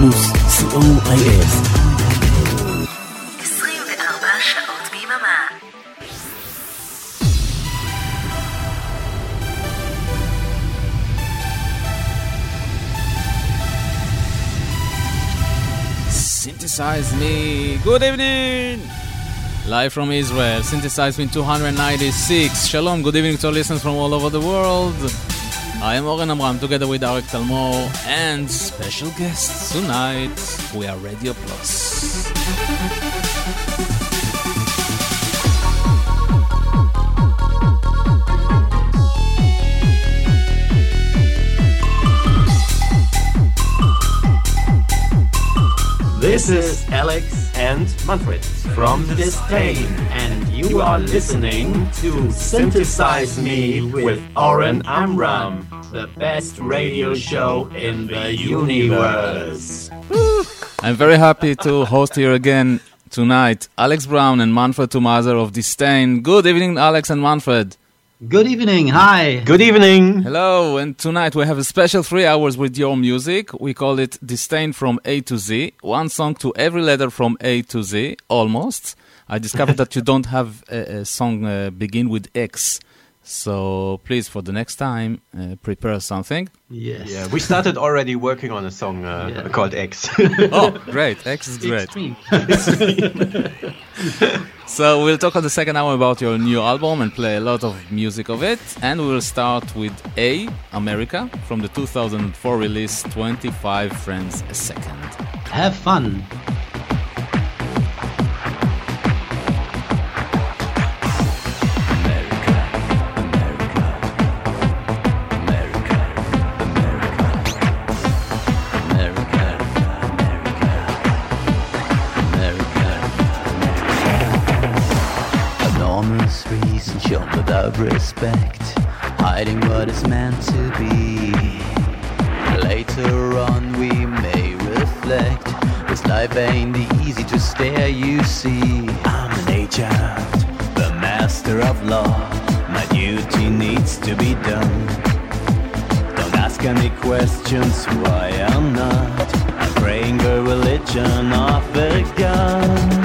פלוס, co.il Synthesize Me. Good evening. Live from Israel, Synthesize Me 296. Shalom, good evening to our listeners from all over the world. I am Oren Amram together with Arik Talmor and special guests tonight. We are Radio Plus. This is Alex and Manfred from Distain, and you are listening to Synthesize Me with Oren Amram, the best radio show in the universe. I'm very happy to host here again tonight Alex Brown and Manfred Tomazer of Distain. Good evening, Alex and Manfred. Good evening. Hi. Good evening. Hello, and tonight we have a special three hours with your music. We call it Distain from A to Z. One song to every letter from A to Z, almost. I discovered that you don't have a, a song uh, begin with X. So please, for the next time, uh, prepare something. Yes. Yeah, we started already working on a song uh, Yeah. called X. oh, great. X is great. So we'll talk on the second hour about your new album and play a lot of music of it. And we will start with A, America, from the 2004 release 25 Frames a Second. Have fun. Without respect, hiding what is meant to be. Later on, we may reflect. This life ain't easy to stare, you see. I'm an agent, the master of law. My duty needs to be done. Don't ask any questions why I'm not. I'm praying the religion of the gun.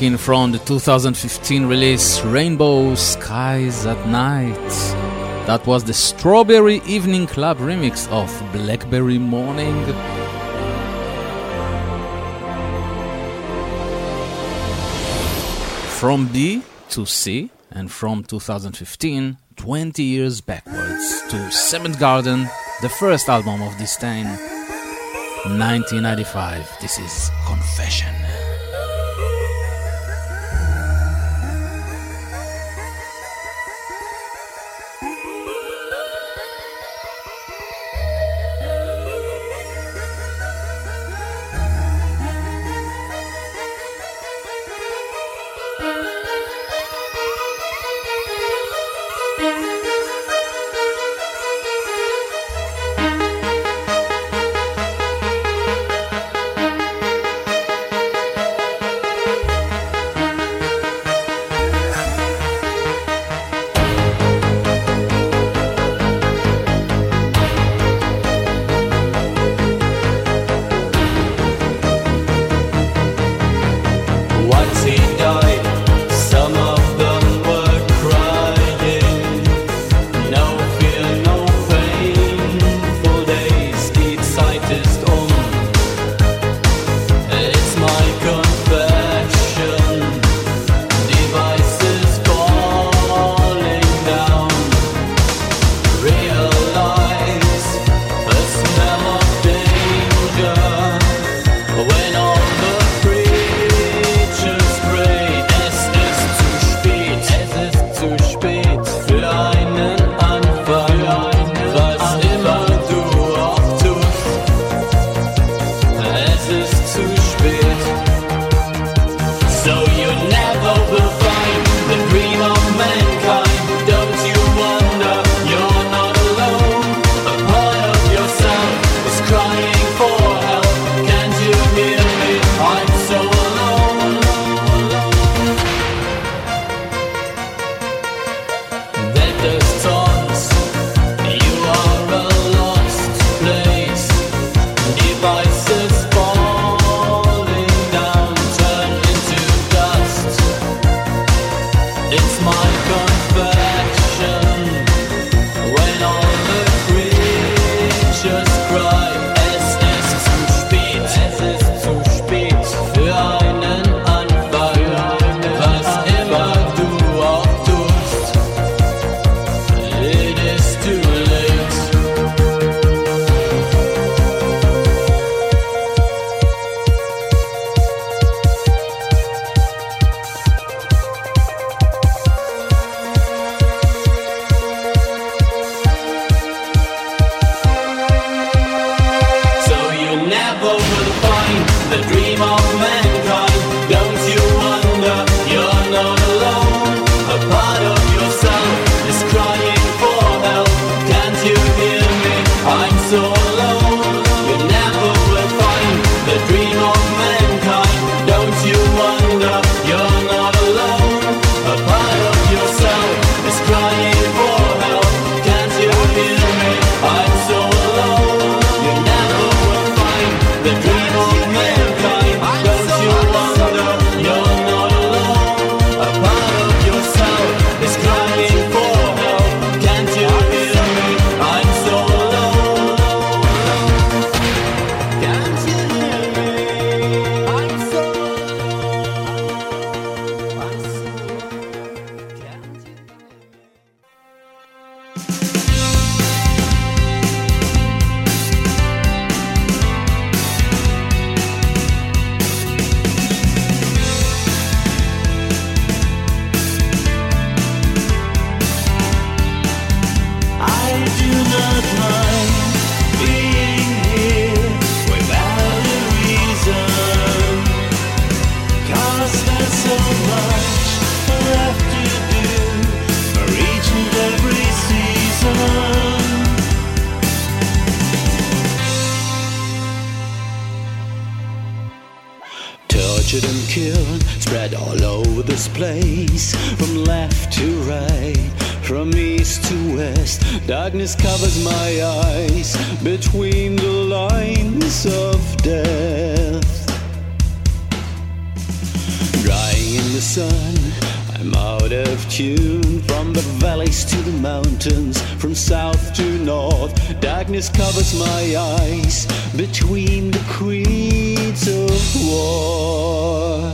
From the 2015 release Rainbow Skies at Night. That was the Strawberry Evening Club remix of Blackberry Morning. From B to C, and from 2015, 20 years backwards, to Seventh Garden, the first album of this time, 1995. This is Confession. Dry the lines of death. Drying in the sun. I'm out of tune from the valleys to the mountains, from south to north. Darkness covers my eyes between the creeds of war.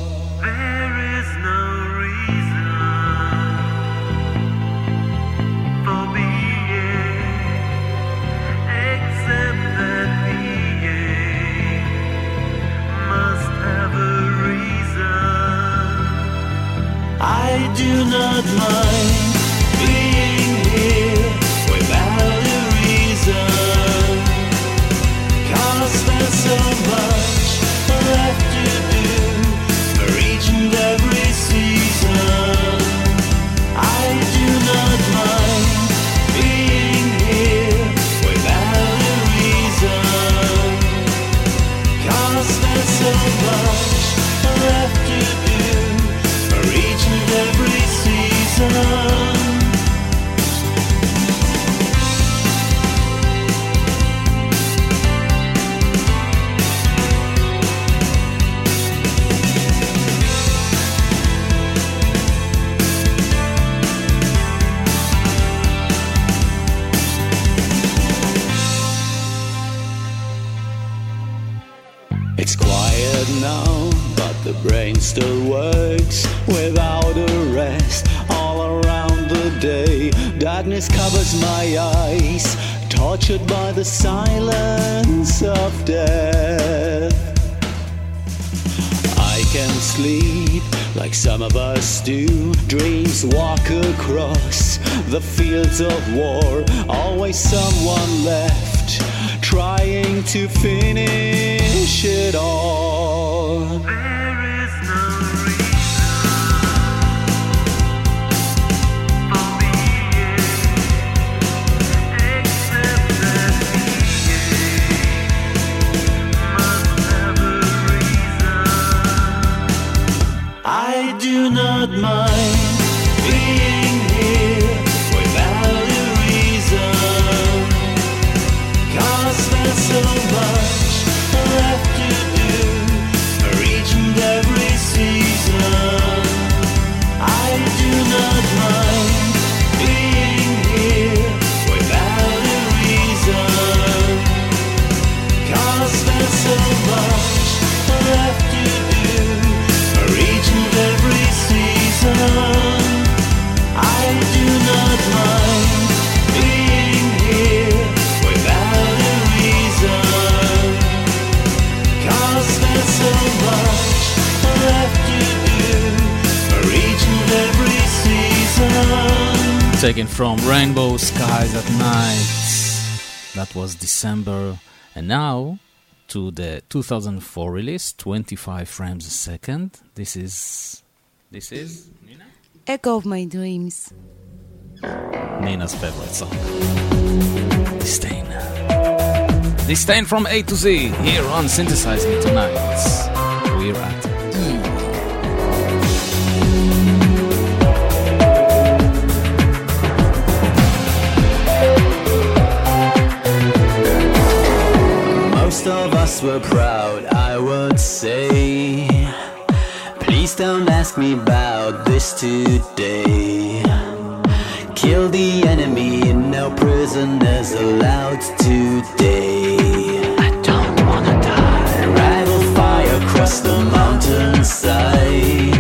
I do not mind still works without a rest all around the day. Darkness covers my eyes, tortured by the silence of death. I can sleep like some of us do. Dreams walk across the fields of war. Always someone left trying to finish it all. Do Taken from Rainbow Skies at Night. That was December. And now to the 2004 release, 25 frames a second. This is. This is. Nina? Echo of my dreams. Nina's favorite song. Distain. Distain from A to Z here on Synthesize Me Tonight. We're at Most of us were proud, I would say. Please don't ask me about this today. Kill the enemy, no prisoners allowed today. I don't wanna die. Rifle fire across the mountainside.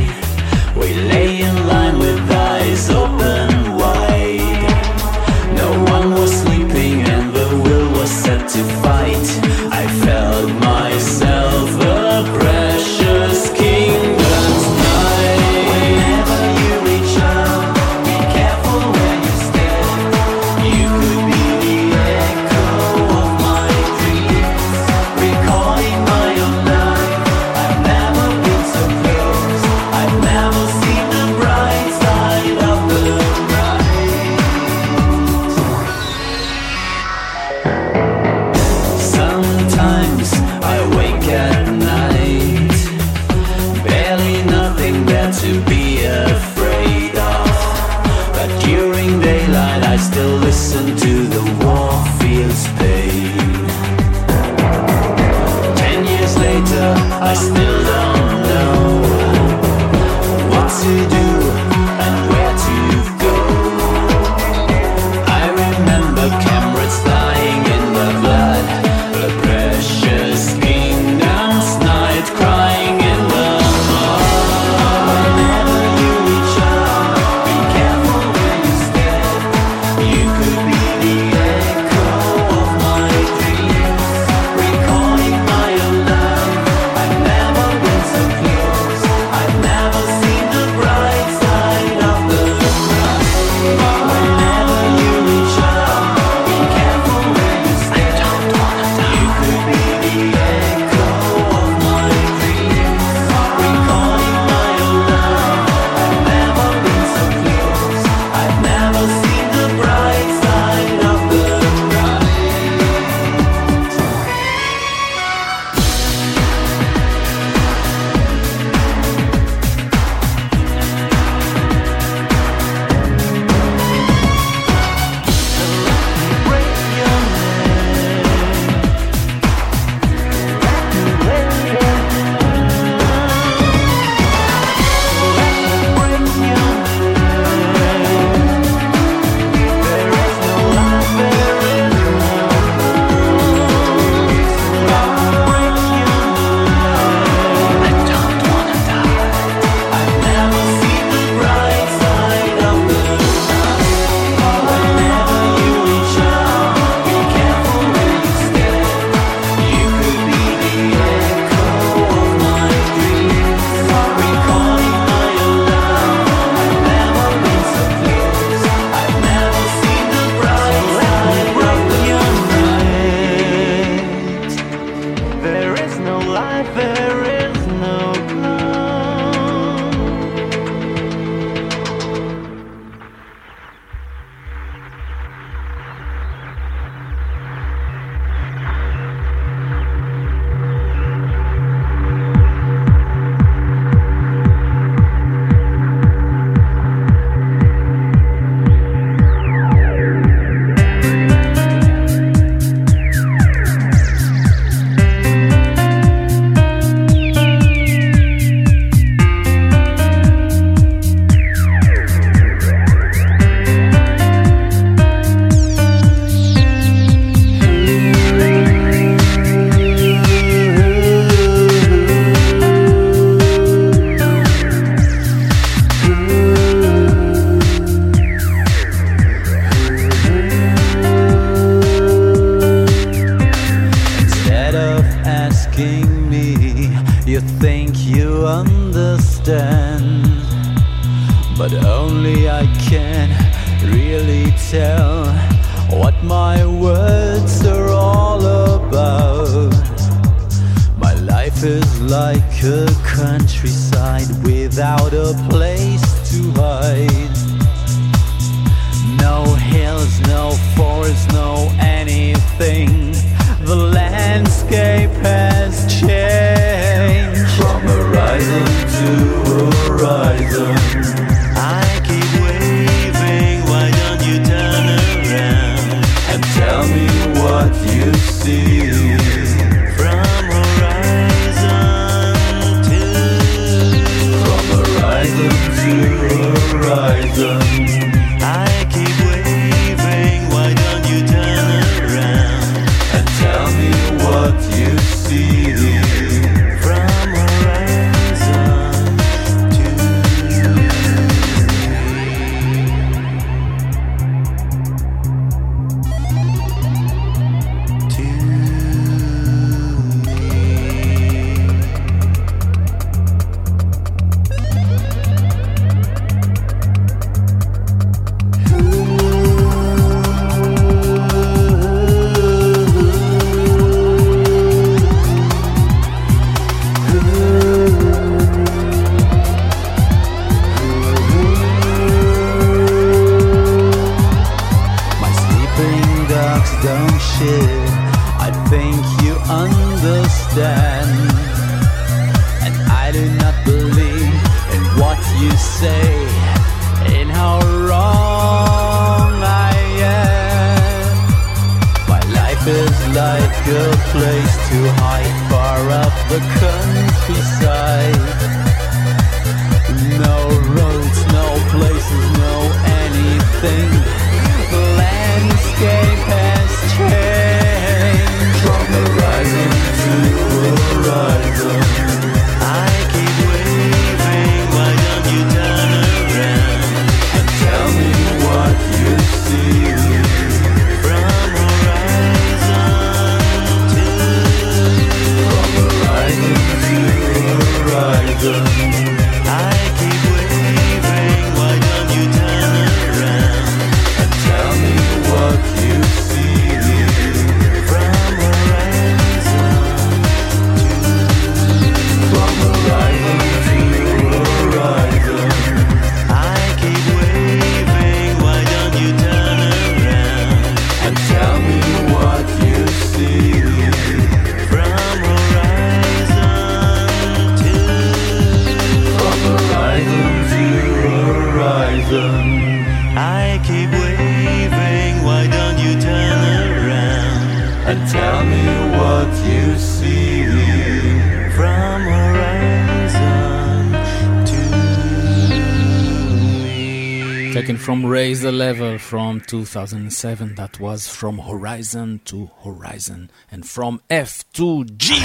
a level from 2007 that was from horizon to horizon and from F to G.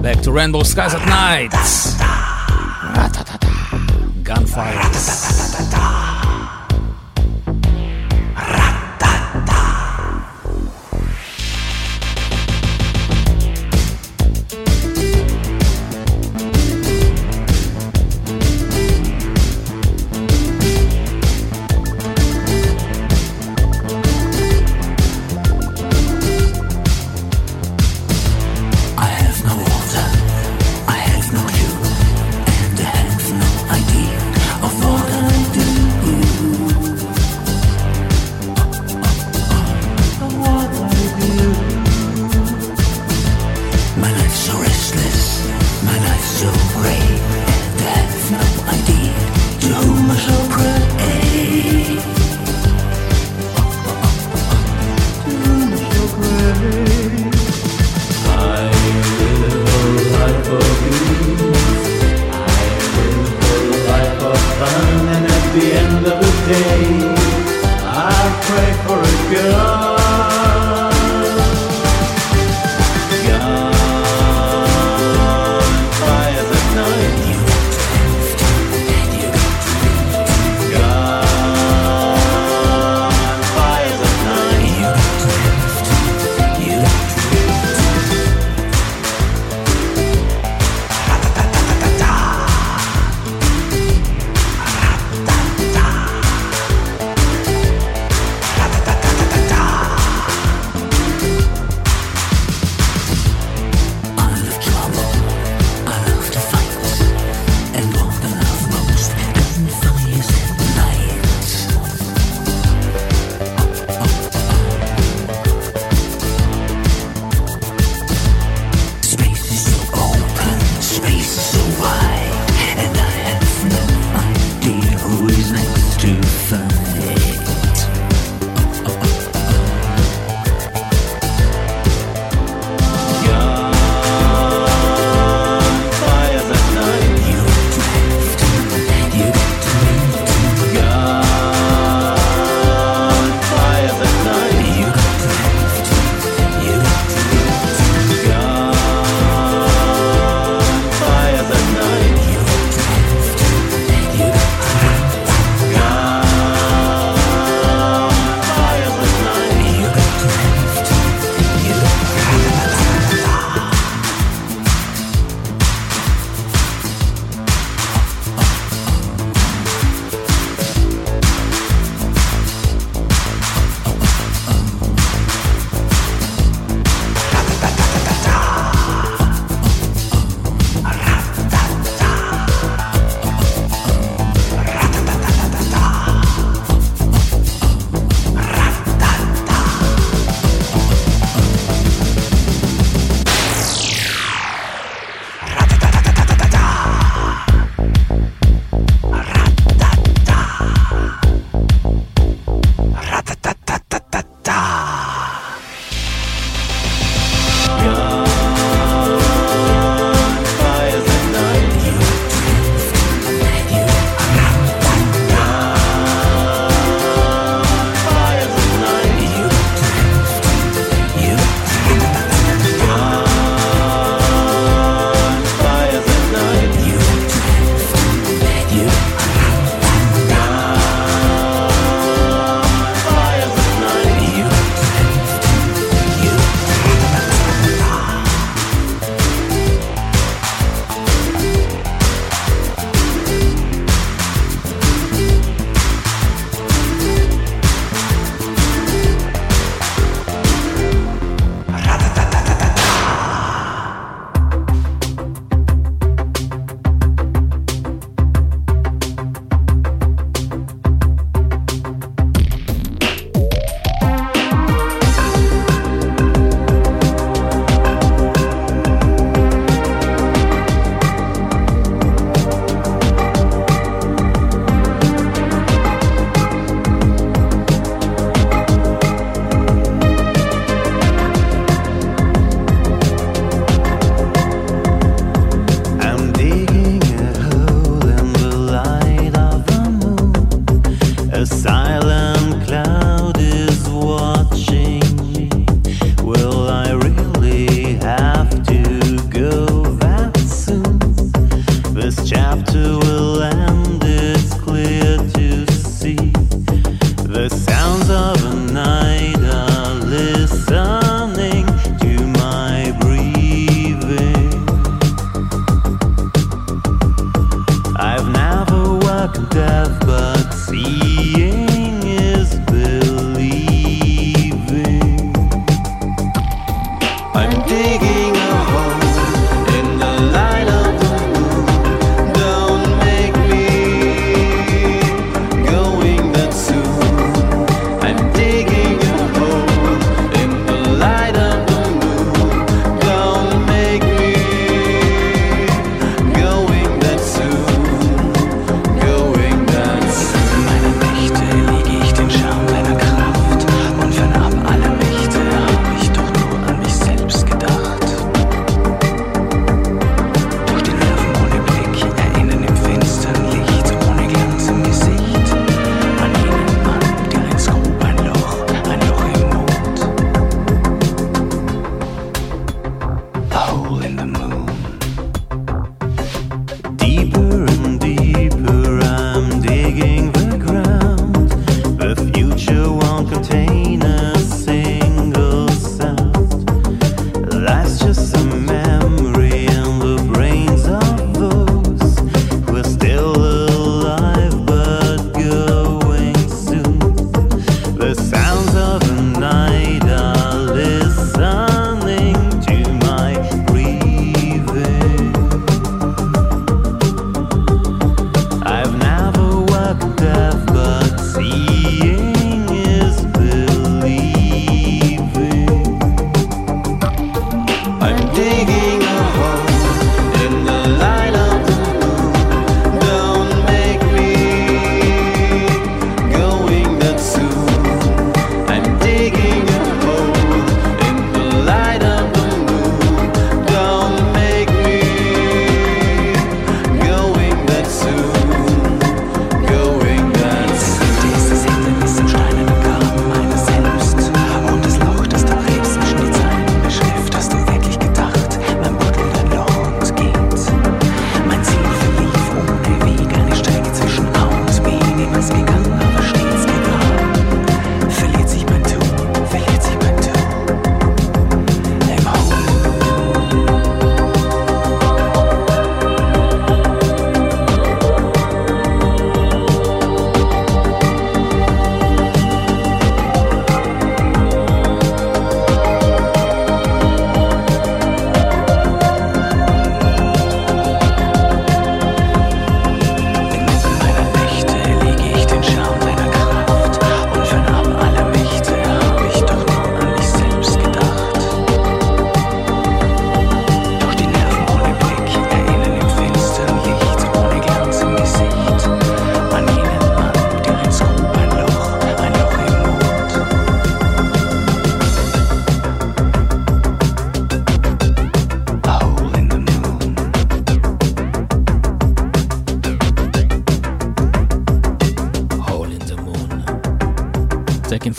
Back to Rainbow Skies at Night. Gunfire.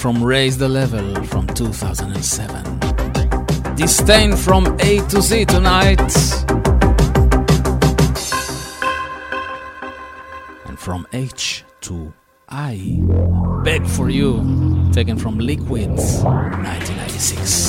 From Raise the Level from 2007. Distain from A to Z tonight. And from H to I. Beg for You, taken from Liquids 1996.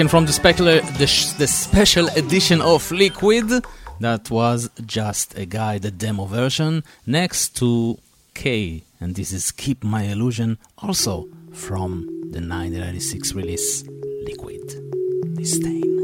taken from the, specular, the, the special edition of Liquid. That was just a guy, the demo version, next to K. And this is Keep My Illusion, also from the 1996 release Liquid Distain.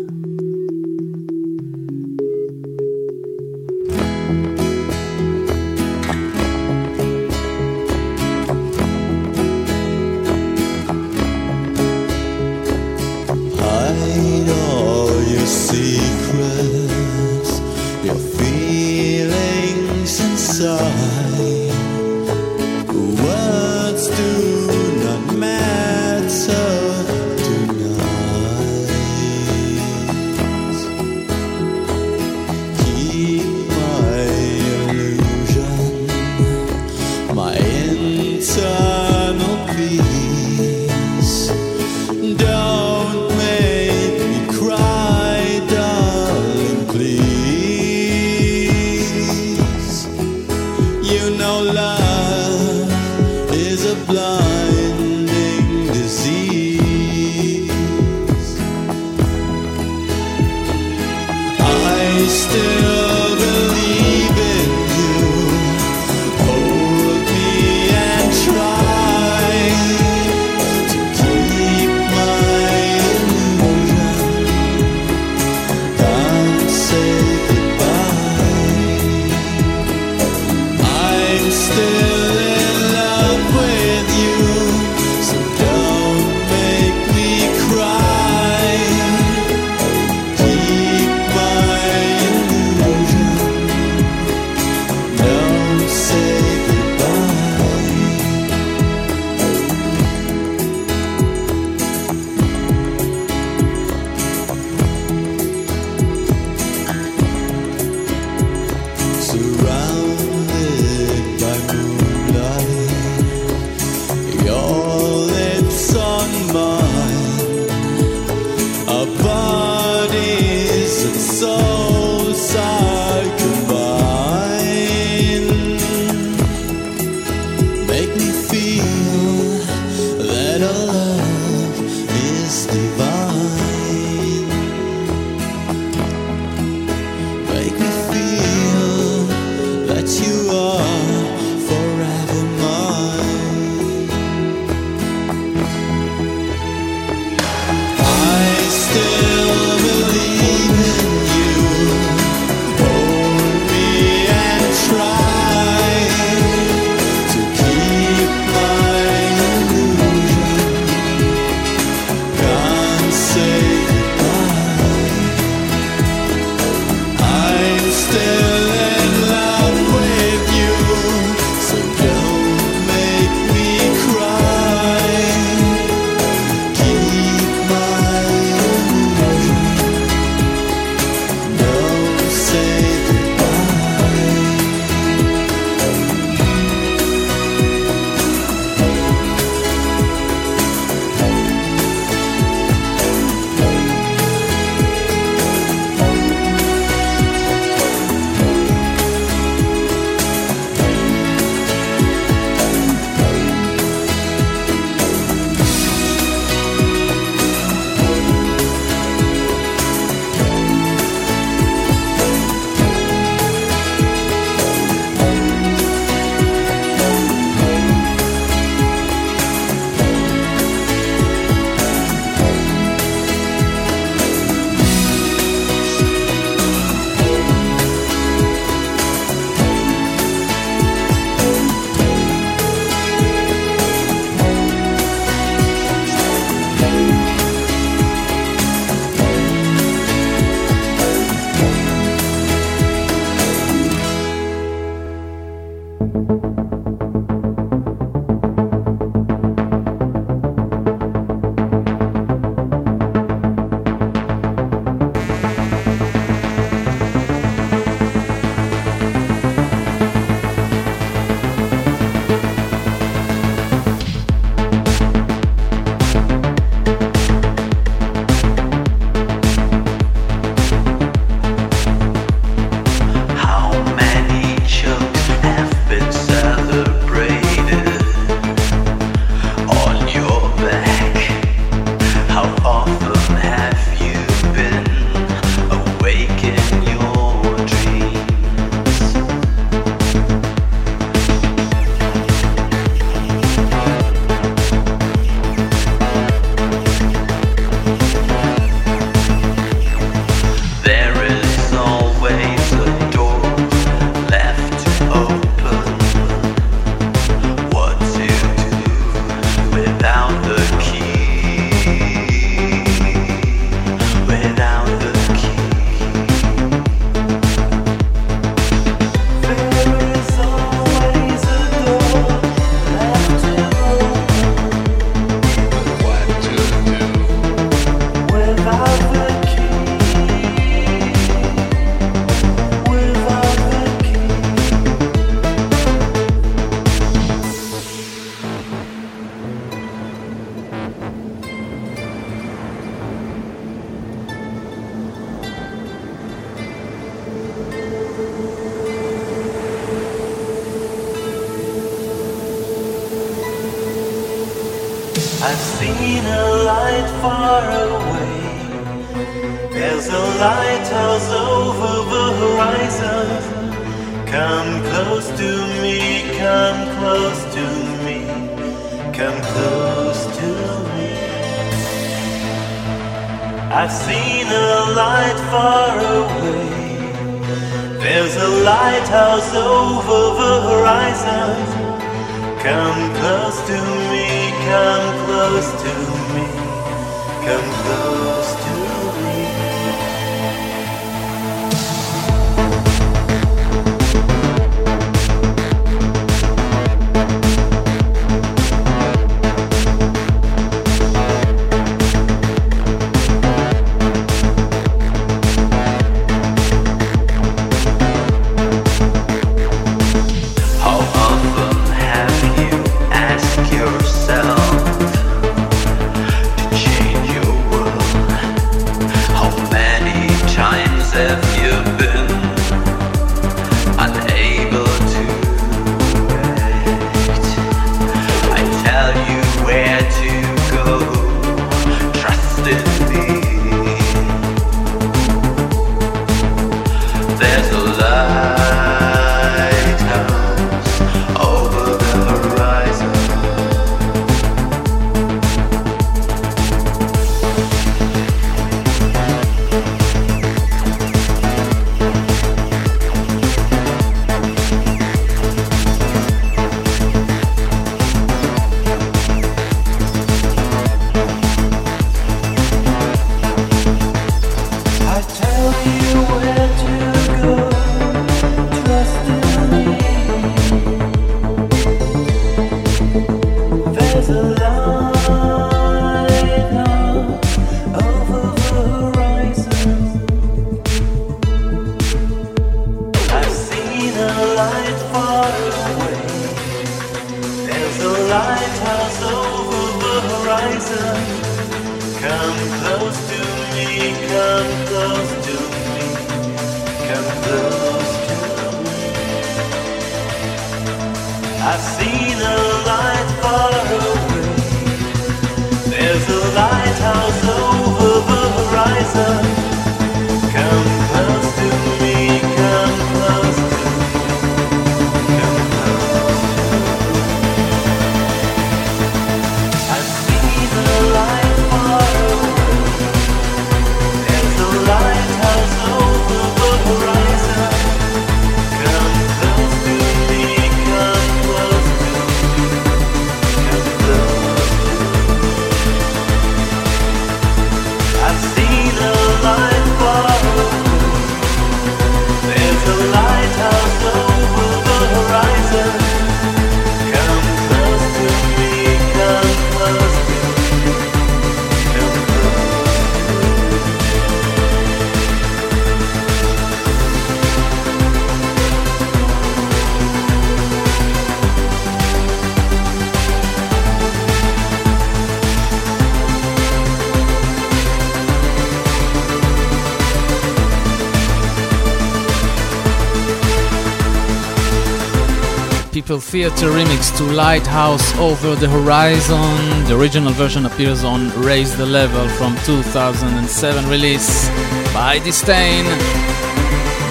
Theater remix to Lighthouse Over the Horizon. The original version appears on Raise the Level from 2007 release by Distain.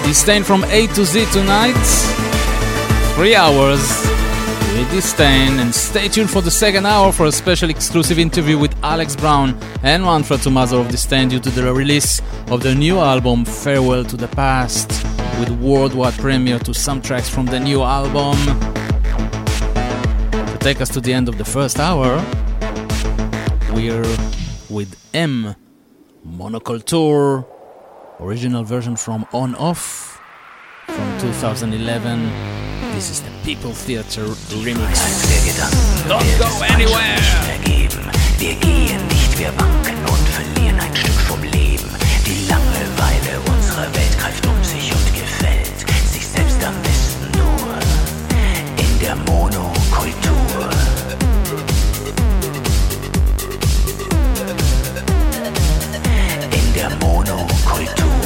Distain from A to Z tonight. Three hours with Distain. And stay tuned for the second hour for a special exclusive interview with Alex Brown and Manfred Tomazer of Distain due to the release of the new album Farewell to the Past with worldwide premiere to some tracks from the new album. Take us to the end of the first hour, we're with M Monoculture, original version from On Off from 2011. This is the People Theater remix. Don't go anywhere! Die Langeweile unserer Welt greift um sich und gefällt sich selbst am besten nur in der Monokultur. Der Monokultur.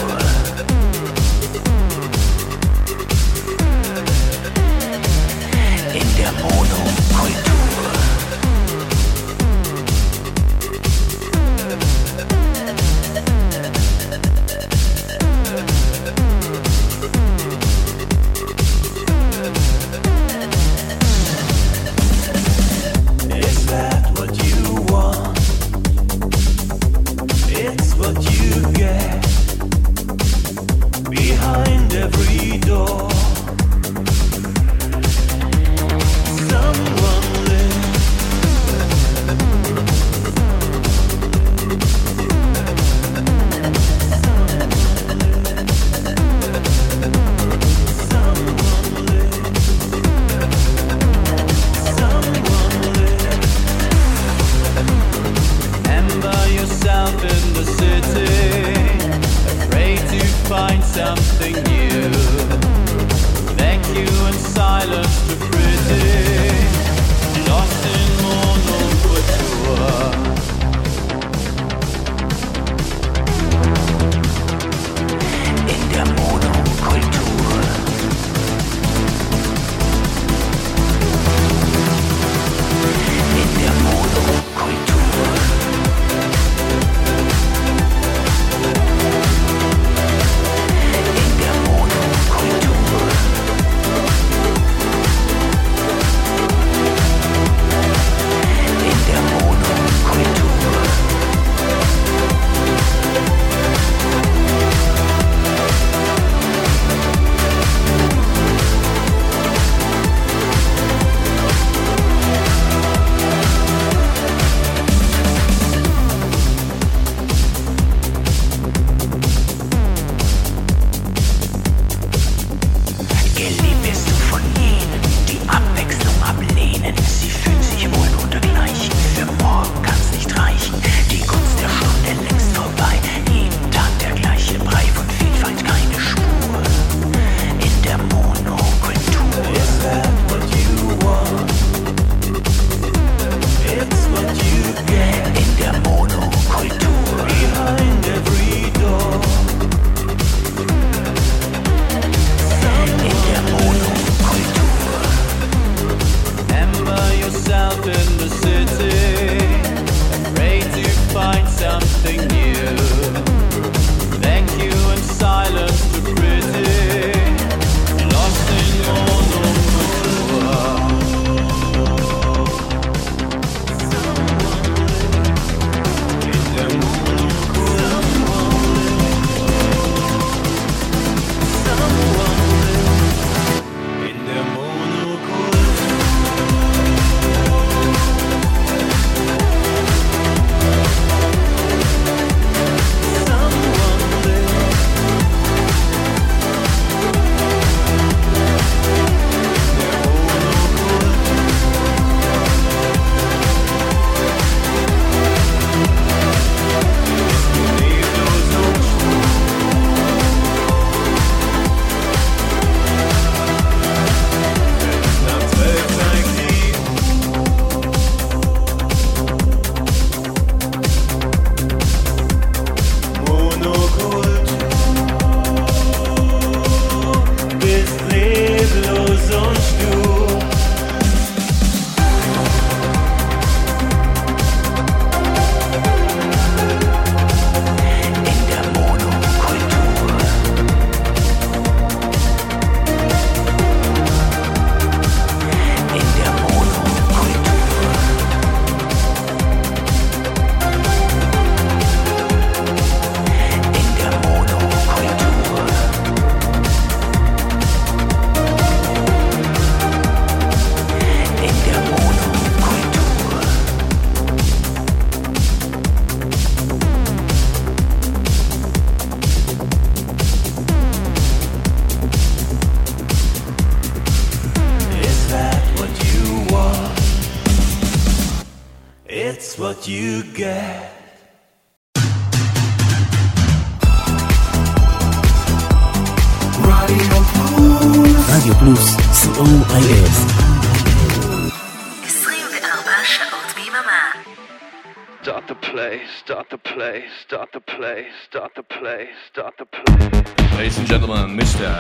Start the play, start the play. Ladies and gentlemen, Mr.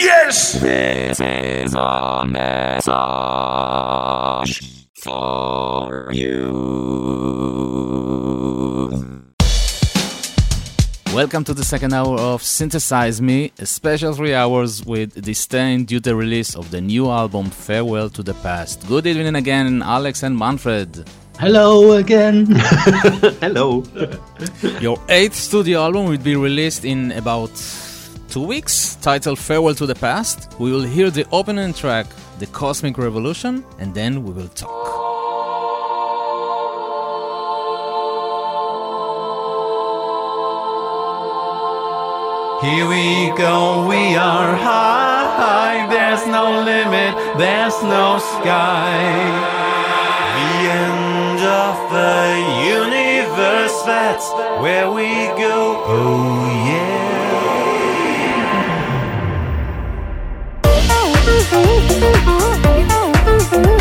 Yes! This is a message for you. Welcome to the second hour of Synthesize Me, a special three hours with Distain due to the release of the new album Farewell to the Past. Good evening again, Alex and Manfred. Hello again. Hello. Your eighth studio album will be released in about two weeks, titled Farewell to the Past. We will hear the opening track, The Cosmic Revolution, and then we will talk. Here we go, we are high. There's no limit, there's no sky. The end of the universe, that's where we go. Oh, yeah.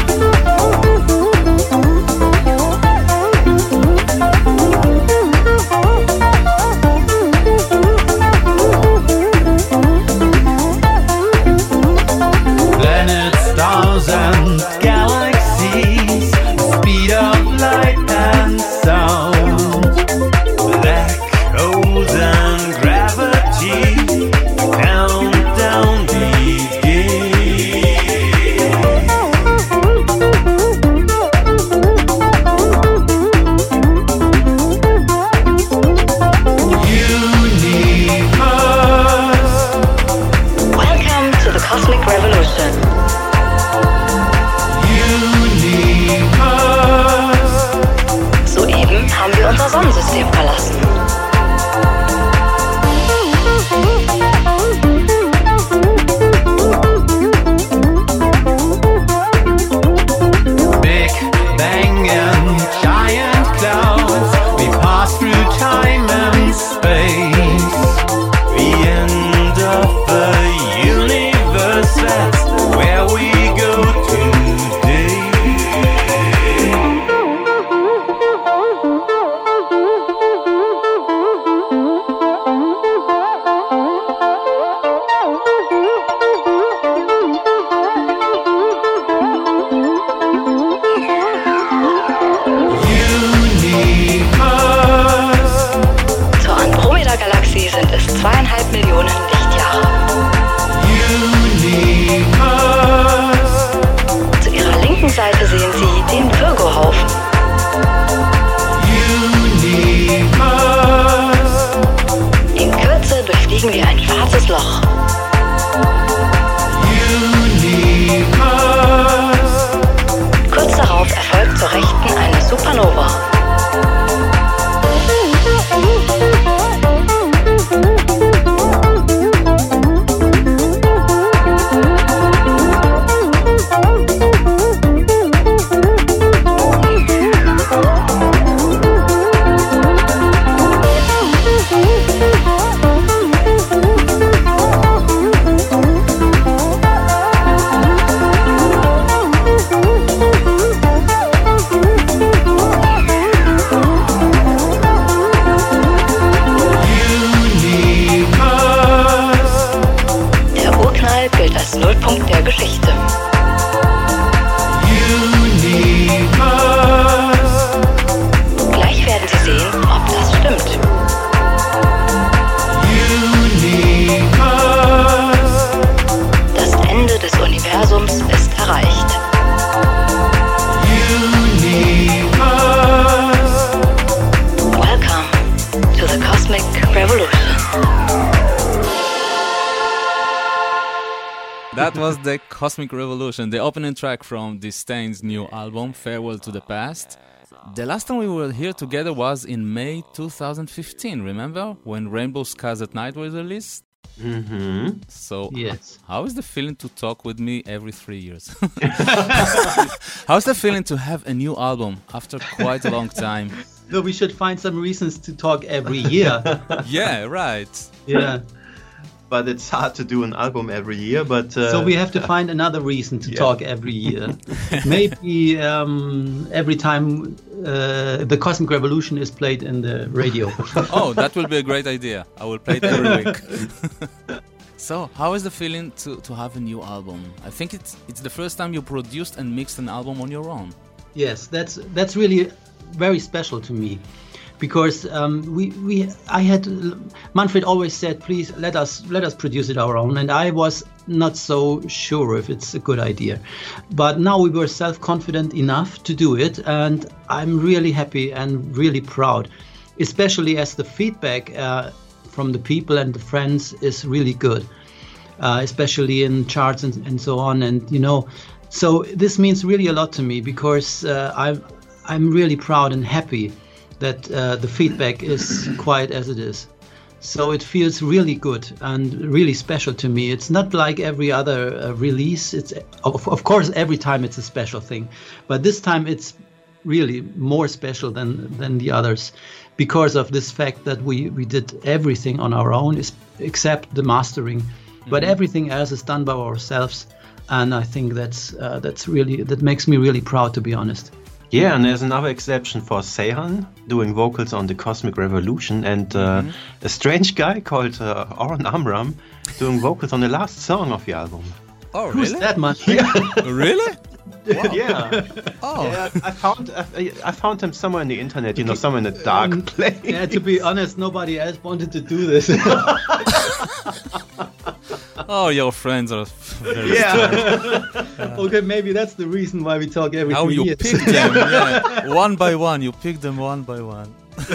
Cosmic Revolution, the opening track from Distain's new album, Farewell to the Past. The last time we were here together was in May 2015, remember? When Rainbow Skies at Night was released? Mm-hmm. So, Yes. how is the feeling to talk with me every three years? How's the feeling to have a new album after quite a long time? No, we should find some reasons to talk every year. yeah, right. yeah. But it's hard to do an album every year. But uh, So we have to find another reason to Yeah. talk every year. Maybe um, every time uh, the Cosmic Revolution is played in the radio. Oh, that will be a great idea. I will play it every week. so, how is the feeling to, to have a new album? I think it's it's the first time you produced and mixed an album on your own. Yes, that's that's really very special to me, because um, we we I had Manfred always said, please let us let us produce it our own, and I was not so sure if it's a good idea, but now we were self confident enough to do it, and I'm really happy and really proud, especially as the feedback. Uh, from the people and the friends is really good, uh, especially in charts and, and so on. And you know, so this means really a lot to me because uh, I'm I'm really proud and happy that uh, the feedback is quite as it is. So it feels really good and really special to me. It's not like every other uh, release. It's of, of course every time it's a special thing, but this time it's really more special than than the others because of this fact that we we did everything on our own is, except the mastering but everything else is done by ourselves and i think that's uh, that's really that makes me really proud to be honest Yeah, and there's another exception for Sehan doing vocals on the Cosmic Revolution, and uh, a strange guy called uh, Oren Amram doing vocals on the last song of the album. Oh, who's really? that man really? yeah, Oh. yeah. I found I, I found him somewhere on the internet. You know, somewhere in a dark place. yeah to be honest nobody else wanted to do this Oh, your friends are very Yeah. okay maybe that's the reason why we talk every How you years pick them, yeah. One by one, you pick them one by one.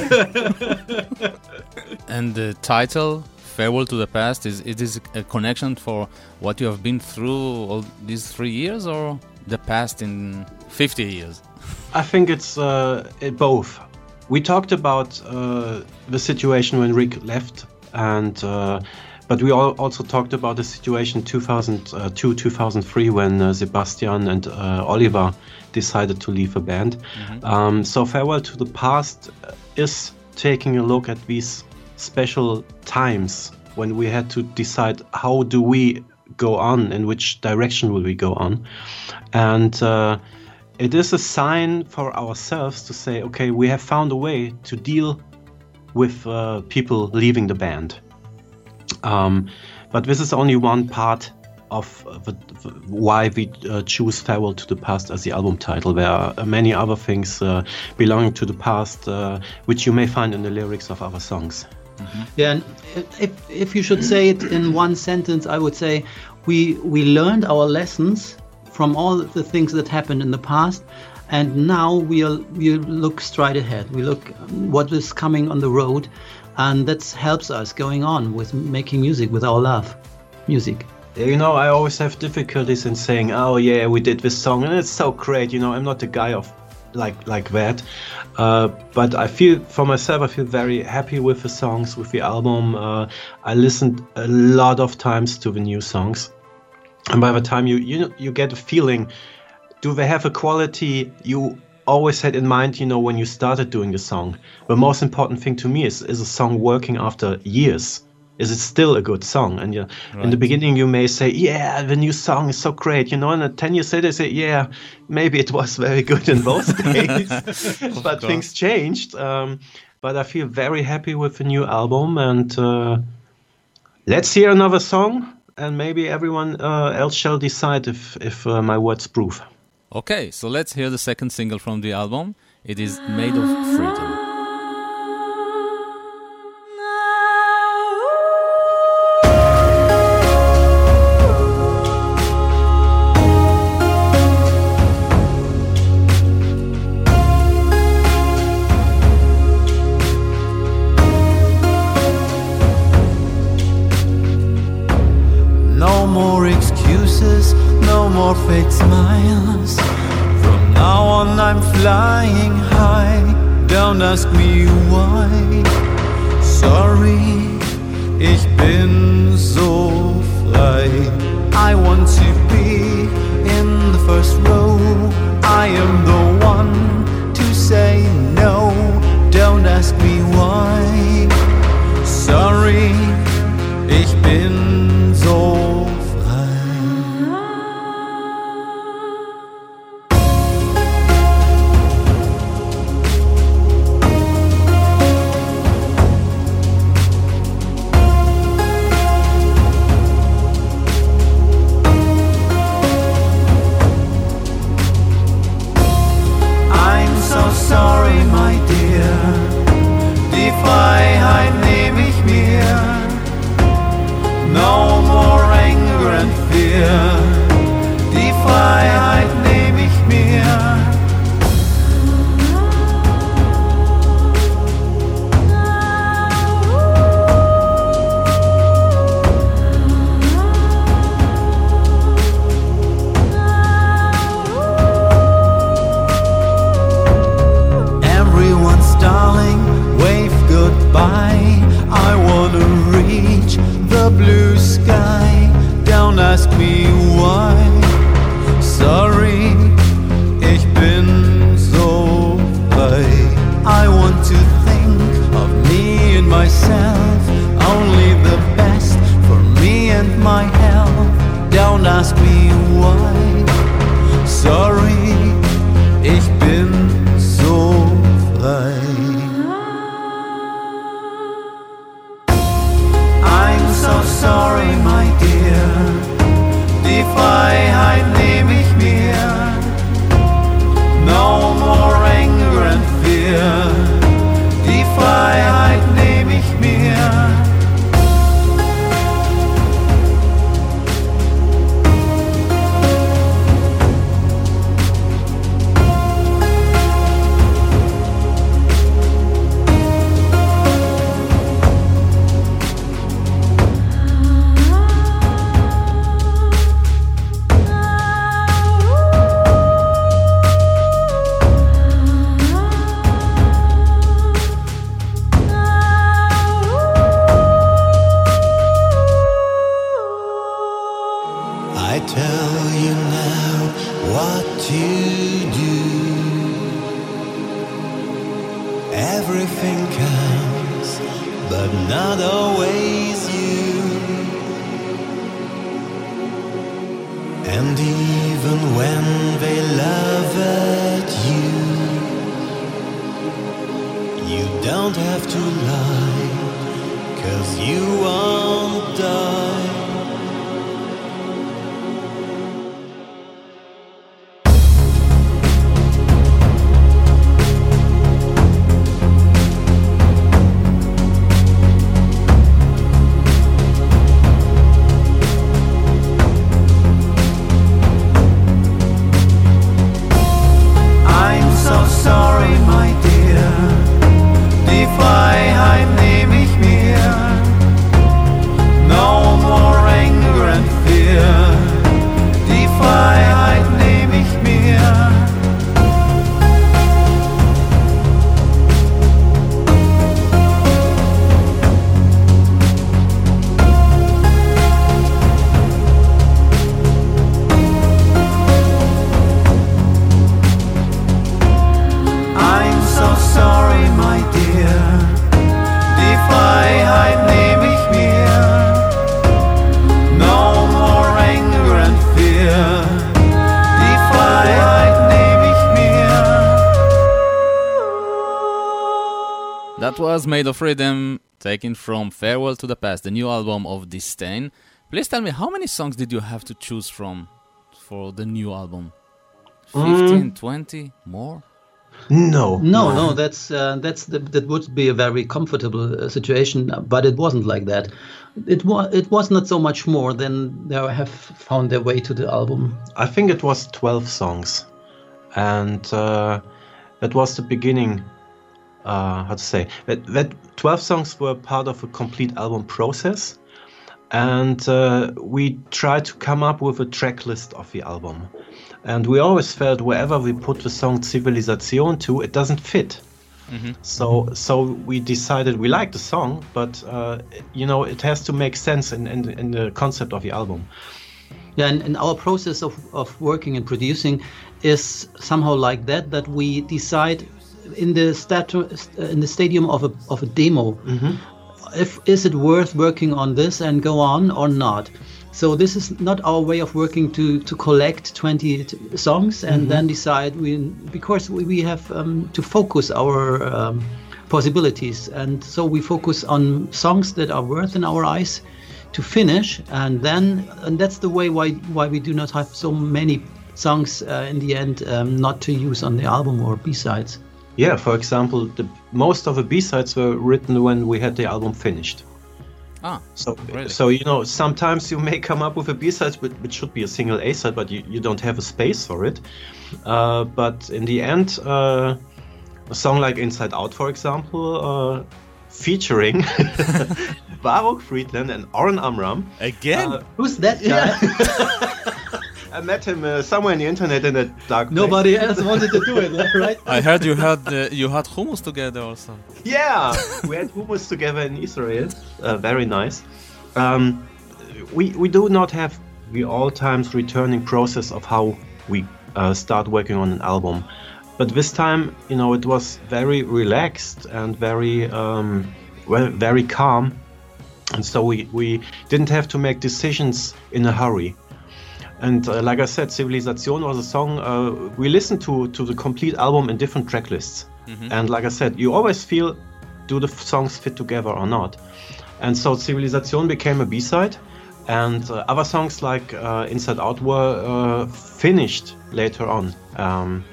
and the title, Farewell to the Past, is it is a connection for what you have been through all these three years or the past in 50 years? I think it's uh, it both. We talked about uh, the situation when Rick left, and uh, but we all also talked about the situation 2002 2003 when uh, Sebastian and uh, Oliver decided to leave the band. Um, so farewell to the past is taking a look at these special times when we had to decide how do we go on, in which direction will we go on, and. Uh, it is a sign for ourselves to say, okay, we have found a way to deal with uh, people leaving the band. Um, but this is only one part of uh, the, the- why we uh, choose Farewell to the Past as the album title. There are uh, many other things uh, belonging to the past, uh, which you may find in the lyrics of other songs. Yeah, and if if you should say it in one sentence, I would say we we learned our lessons from all the things that happened in the past, and now we'll we look straight ahead. We look what is coming on the road, and that helps us going on with making music with our love, music. You know, I always have difficulties in saying, "Oh yeah, we did this song and it's so great." You know, I'm not a guy of like like that. Uh, but I feel for myself, I feel very happy with the songs, with the album. Uh, I listened a lot of times to the new songs, and by the time you you you get a feeling, do they have a quality you always had in mind? You know, when you started doing the song. The most important thing to me is is a song working after years. Is it still a good song? And you, in the beginning, you may say, "Yeah, the new song is so great," you know. And then ten years later, say, "Yeah, maybe it was very good in those days, but course. things changed." Um, but I feel very happy with the new album, and uh, let's hear another song, and maybe everyone uh, else shall decide if if uh, my words prove. Okay, so let's hear the second single from the album. It is Made of Freedom. ask me why. Sorry, ich Freedom, taken from Farewell to the Past, the new album of Distain. Please tell me, how many songs did you have to choose from for the new album? 15, 20, more? No, No, no, that's uh, that's the, that would be a very comfortable uh, situation, but it wasn't like that. It was it was not so much more than they have found their way to the album. I think it was 12 songs. And uh, that was the beginning, uh, how to say, that, that 12 songs were part of a complete album process. And uh, we tried to come up with a track list of the album. And we always felt wherever we put the song Civilization to, it doesn't fit. So, so we decided we like the song, but uh, you know it has to make sense in, in, in the concept of the album. Yeah, and, and our process of, of working and producing is somehow like that. That we decide in the statu- in the stadium of a of a demo, if is it worth working on this and go on or not. So this is not our way of working to to collect 20 t- songs and then decide we because we, we have um, to focus our um, possibilities. And so we focus on songs that are worth in our eyes to finish and then and that's the way why why we do not have so many songs uh, in the end um, not to use on the album or b-sides Yeah, for example, the most of the B-sides were written when we had the album finished. Ah, So, Really? so you know, sometimes you may come up with a B-side, but which should be a single A-side, but you, you don't have a space for it. Uh, but in the end, uh, a song like Inside Out, for example, uh, featuring Baruch Friedland and Oren Amram. Again? Uh, who's that guy I met him uh, somewhere in the internet in a dark place. nobody else wanted to do it right I heard you had uh, you had hummus together also. Yeah, we had hummus together in Israel. Uh, very nice. Um, we we do not have the all times returning process of how we uh, start working on an album, but this time, you know, it was very relaxed and very um, well, very calm, and so we we didn't have to make decisions in a hurry. And uh, like I said, Civilization was a song uh, we listened to to the complete album in different track lists. And like I said, you always feel do the f- songs fit together or not. And so Civilization became a B-side, and uh, other songs like uh, Inside Out were uh, finished later on. Um,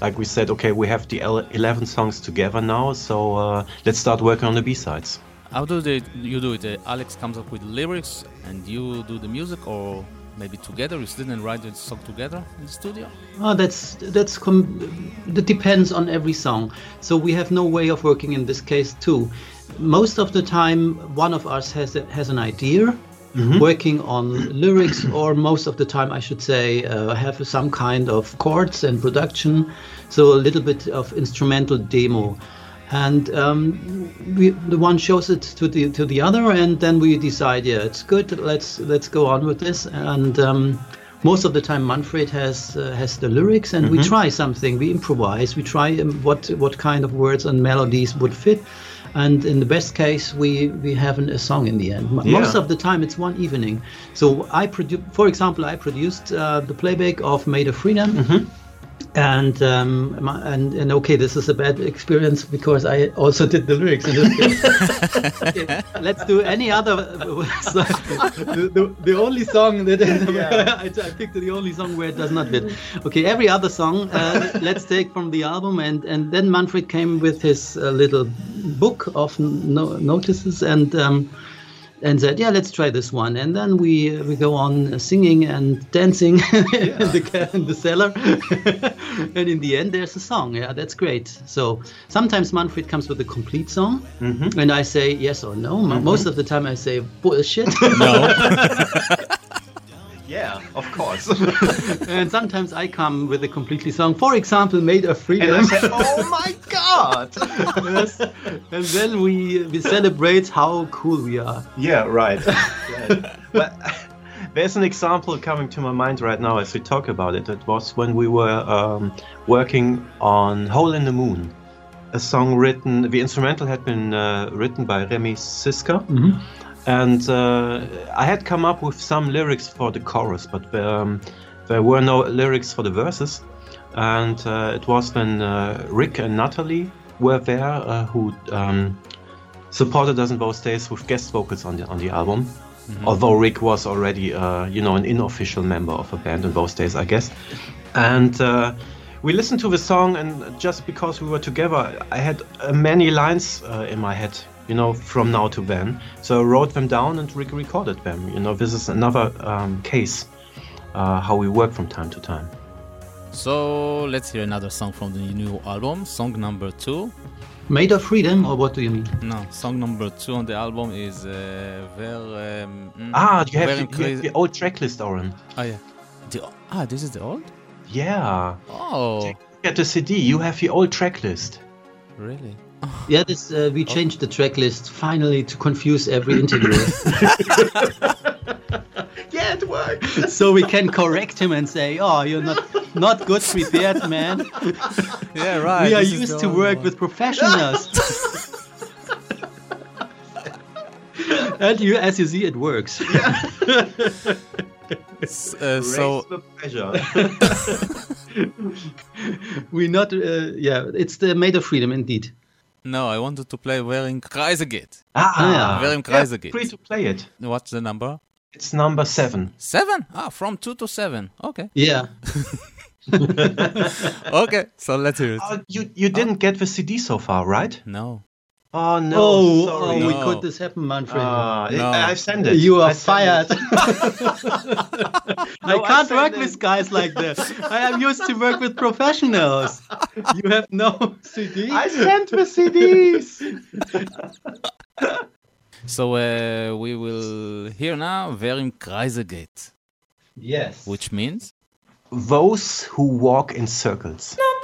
like we said, okay, we have the el- 11 songs together now, so uh, let's start working on the B-sides. How do they you do it? Uh, Alex comes up with lyrics and you do the music, or maybe together? You sit and write the song together in the studio? Oh, that's that's com- that depends on every song. So we have no way of working in this case too. Most of the time, one of us has a, has an idea, working on lyrics, or most of the time, I should say, uh, have some kind of chords and production. So a little bit of instrumental demo. And um, we, the one shows it to the to the other, and then we decide, yeah, it's good. Let's let's go on with this. And um, most of the time Manfred has uh, has the lyrics, and we Mhm. try something. We improvise. We try um, what what kind of words and melodies would fit. And in the best case, we we have an, a song in the end. Yeah. Most of the time, it's one evening. So I produce, for example, I produced uh, the playback of Made of Freedom. Mm-hmm. And um, my- and and okay, this is a bad experience because I also did the lyrics. In this case. Okay, let's do any other. the, the, the only song that I, I picked the only song where it does not fit. Okay, every other song uh, let's take from the album, and and then Manfred came with his uh, little book of no, notices and. Um, and said, "Yeah, let's try this one." And then we we go on singing and dancing in, the, in the cellar, and in the end, there's a song. Yeah, that's great. So sometimes Manfred comes with a complete song, Mm-hmm. and I say yes or no. Mo- Most of the time, I say bullshit. No. Yeah, of course. and sometimes I come with a completely song. For example, "Made of Freedom." And I say, "Oh my God!" yes. And then we we celebrate how cool we are. Yeah, right. right. But there's an example coming to my mind right now as we talk about it. It was when we were um, working on Hole in the Moon, a song written, the instrumental had been uh, written by Remy Siska. And uh, I had come up with some lyrics for the chorus, but um, there were no lyrics for the verses. And uh, it was when uh, Rick and Natalie were there uh, who um, supported us in those days with guest vocals on the on the album. Although Rick was already, uh, you know, an unofficial member of a band in those days, I guess. And uh, we listened to the song, and just because we were together, I had uh, many lines uh, in my head, you know, from now to then. So I wrote them down and Rick recorded them. You know, this is another um, case uh, how we work from time to time. So let's hear another song from the new album, song number two. Made of Freedom, or what do you mean? No, song number two on the album is uh, very. Um, mm, Ah, you have, very the, you have the old track list, Oren. Oh yeah. The, ah, this is the old. Yeah. Oh, Get the CD. You have the old track list. really? Yeah, this uh, we changed the track list finally to confuse every interviewer. Yeah, it worked. so we can correct him and say, "Oh, you're not not good prepared, man. Yeah, right. we are this used to work one. with professionals." and you, as you see, it works. S- uh, so the pleasure. we not, uh, yeah, it's the Made of Freedom, indeed. No, I wanted to play Wer im Kreise geht. ah, Wearing yeah, Kreise geht. free to play it. What's the number? It's number seven. Seven? Ah, from two to seven. Okay. Yeah. Okay, so let's hear it. Oh, you you didn't get the CD so far, right? No. Oh no, oh, sorry. oh, we No. could this happen, Manfred? Ah, No. I, I've sent it. You are I fired. I No, I can't sent work it. with guys like this. I am used to work with professionals. You have no CDs. I sent the CDs. So uh, we will hear now Wer im Kreise geht, Yes. which means Those who walk in circles. Thank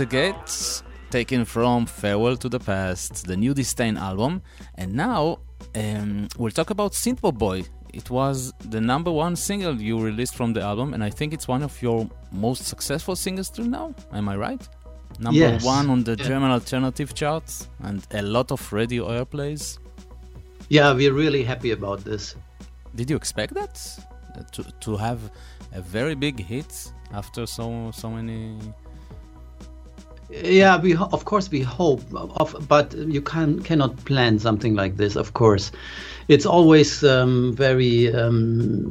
im Kreise geht, taken from Farewell to the Past, the new Distain album. And now um, we'll talk about Synthpop Boy. It was the number one single you released from the album, and I think it's one of your most successful singles till now. Am I right? Number Yes. one on the Yeah. German alternative charts, and a lot of radio airplays. Yeah, we're really happy about this. Did you expect that? To, to have a very big hit after so so many Yeah, we of course we hope, of, but you can cannot plan something like this. Of course, it's always um, very um,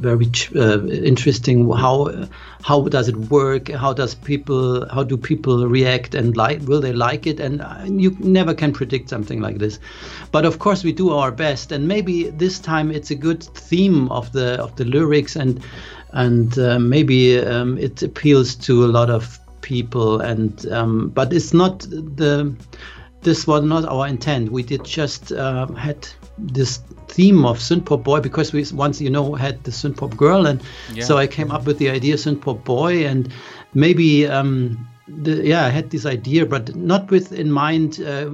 very uh, interesting. How how does it work? How does people how do people react and like will they like it? And uh, you never can predict something like this. But of course, we do our best, and maybe this time it's a good theme of the of the lyrics and and uh, maybe um, it appeals to a lot of people and um, but it's not the this was not our intent. We did just uh, had this theme of synthpop boy because we once you know had the synthpop girl and Yeah. so i came up with the idea synthpop boy and maybe um, the, yeah i had this idea but not with in mind uh,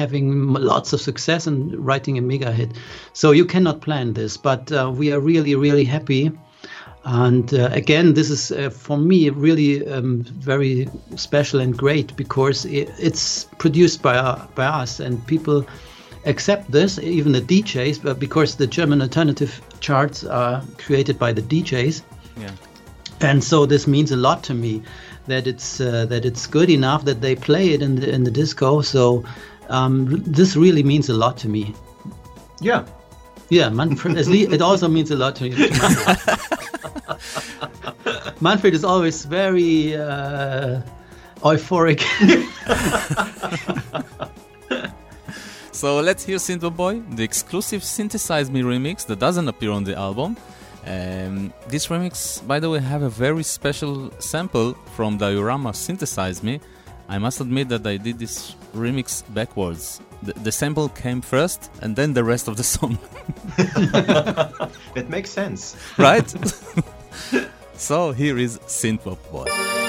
having lots of success and writing a mega hit. So you cannot plan this but uh, we are really really happy and uh, again, this is uh, for me really um, very special and great because i it's produced by uh, by us and people accept this, even the DJs, but because the German alternative charts are created by the DJs, yeah and so this means a lot to me that it's uh, that it's good enough that they play it in the in the disco. So um, this really means a lot to me. Yeah. Yeah, Manfred. it also means a lot to you. to Manfred. Is always very uh, euphoric. So let's hear Synthpop Boy, the exclusive Synthesize Me remix that doesn't appear on the album. Um, this remix, by the way, have a very special sample from Diorama Synthesize Me. I must admit that I did this remix backwards. The, the sample came first and then the rest of the song, That makes sense. right? so here is Synthpop Boy.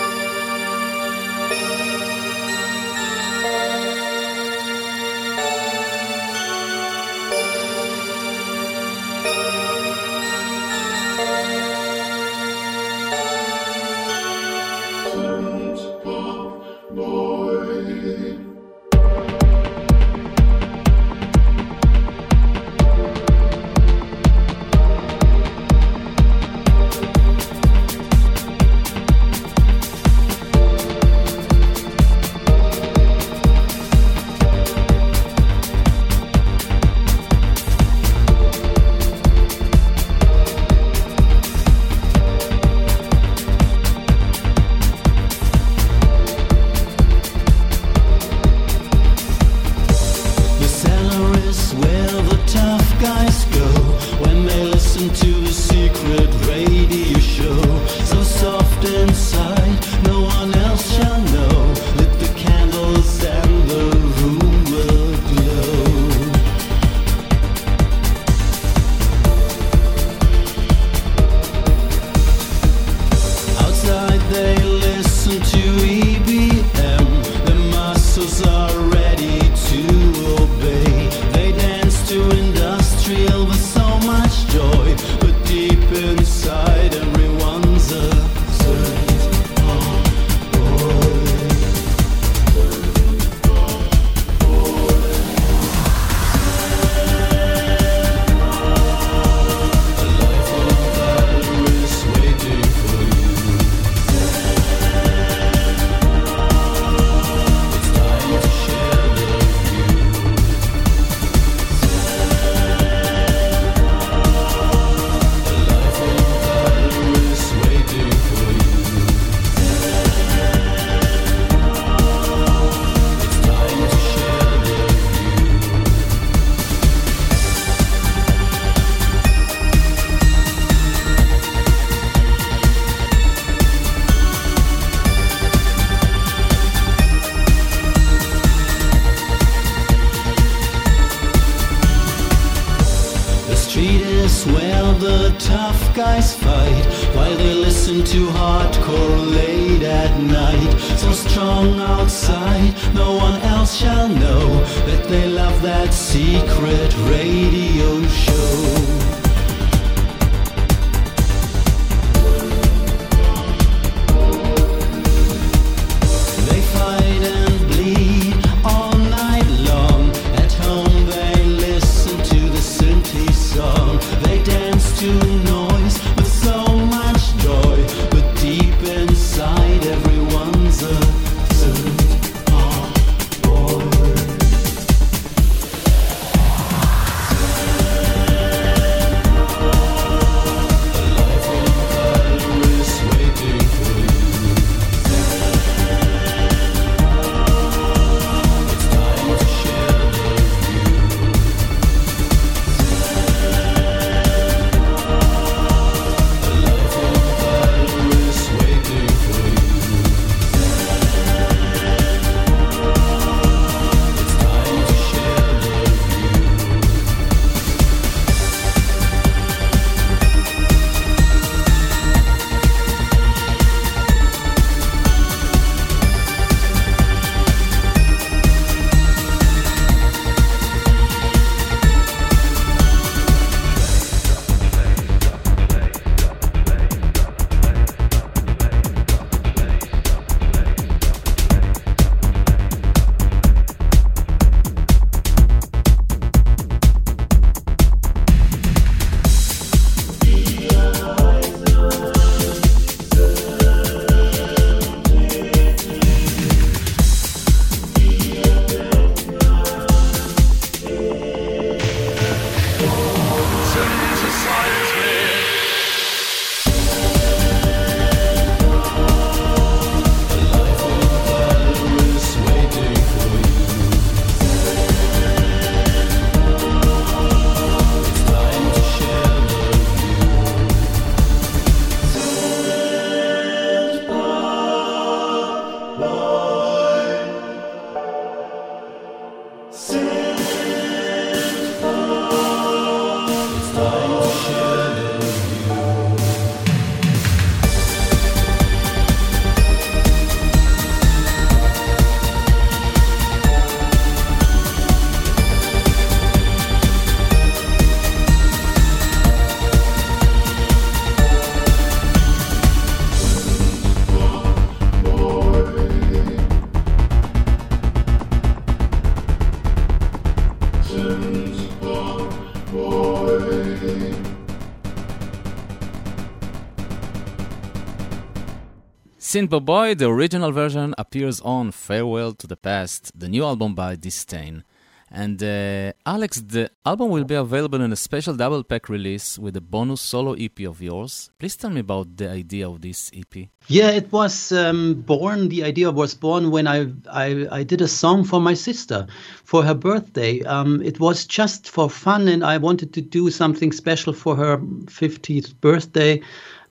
Synthpop Boy, the original version, appears on Farewell to the Past, the new album by Distain. And uh, Alex, the album will be available in a special double pack release with a bonus solo EP of yours. Please tell me about the idea of this EP. Yeah, it was um, born. The idea was born when I, I I did a song for my sister for her birthday. Um, it was just for fun, and I wanted to do something special for her 50th birthday.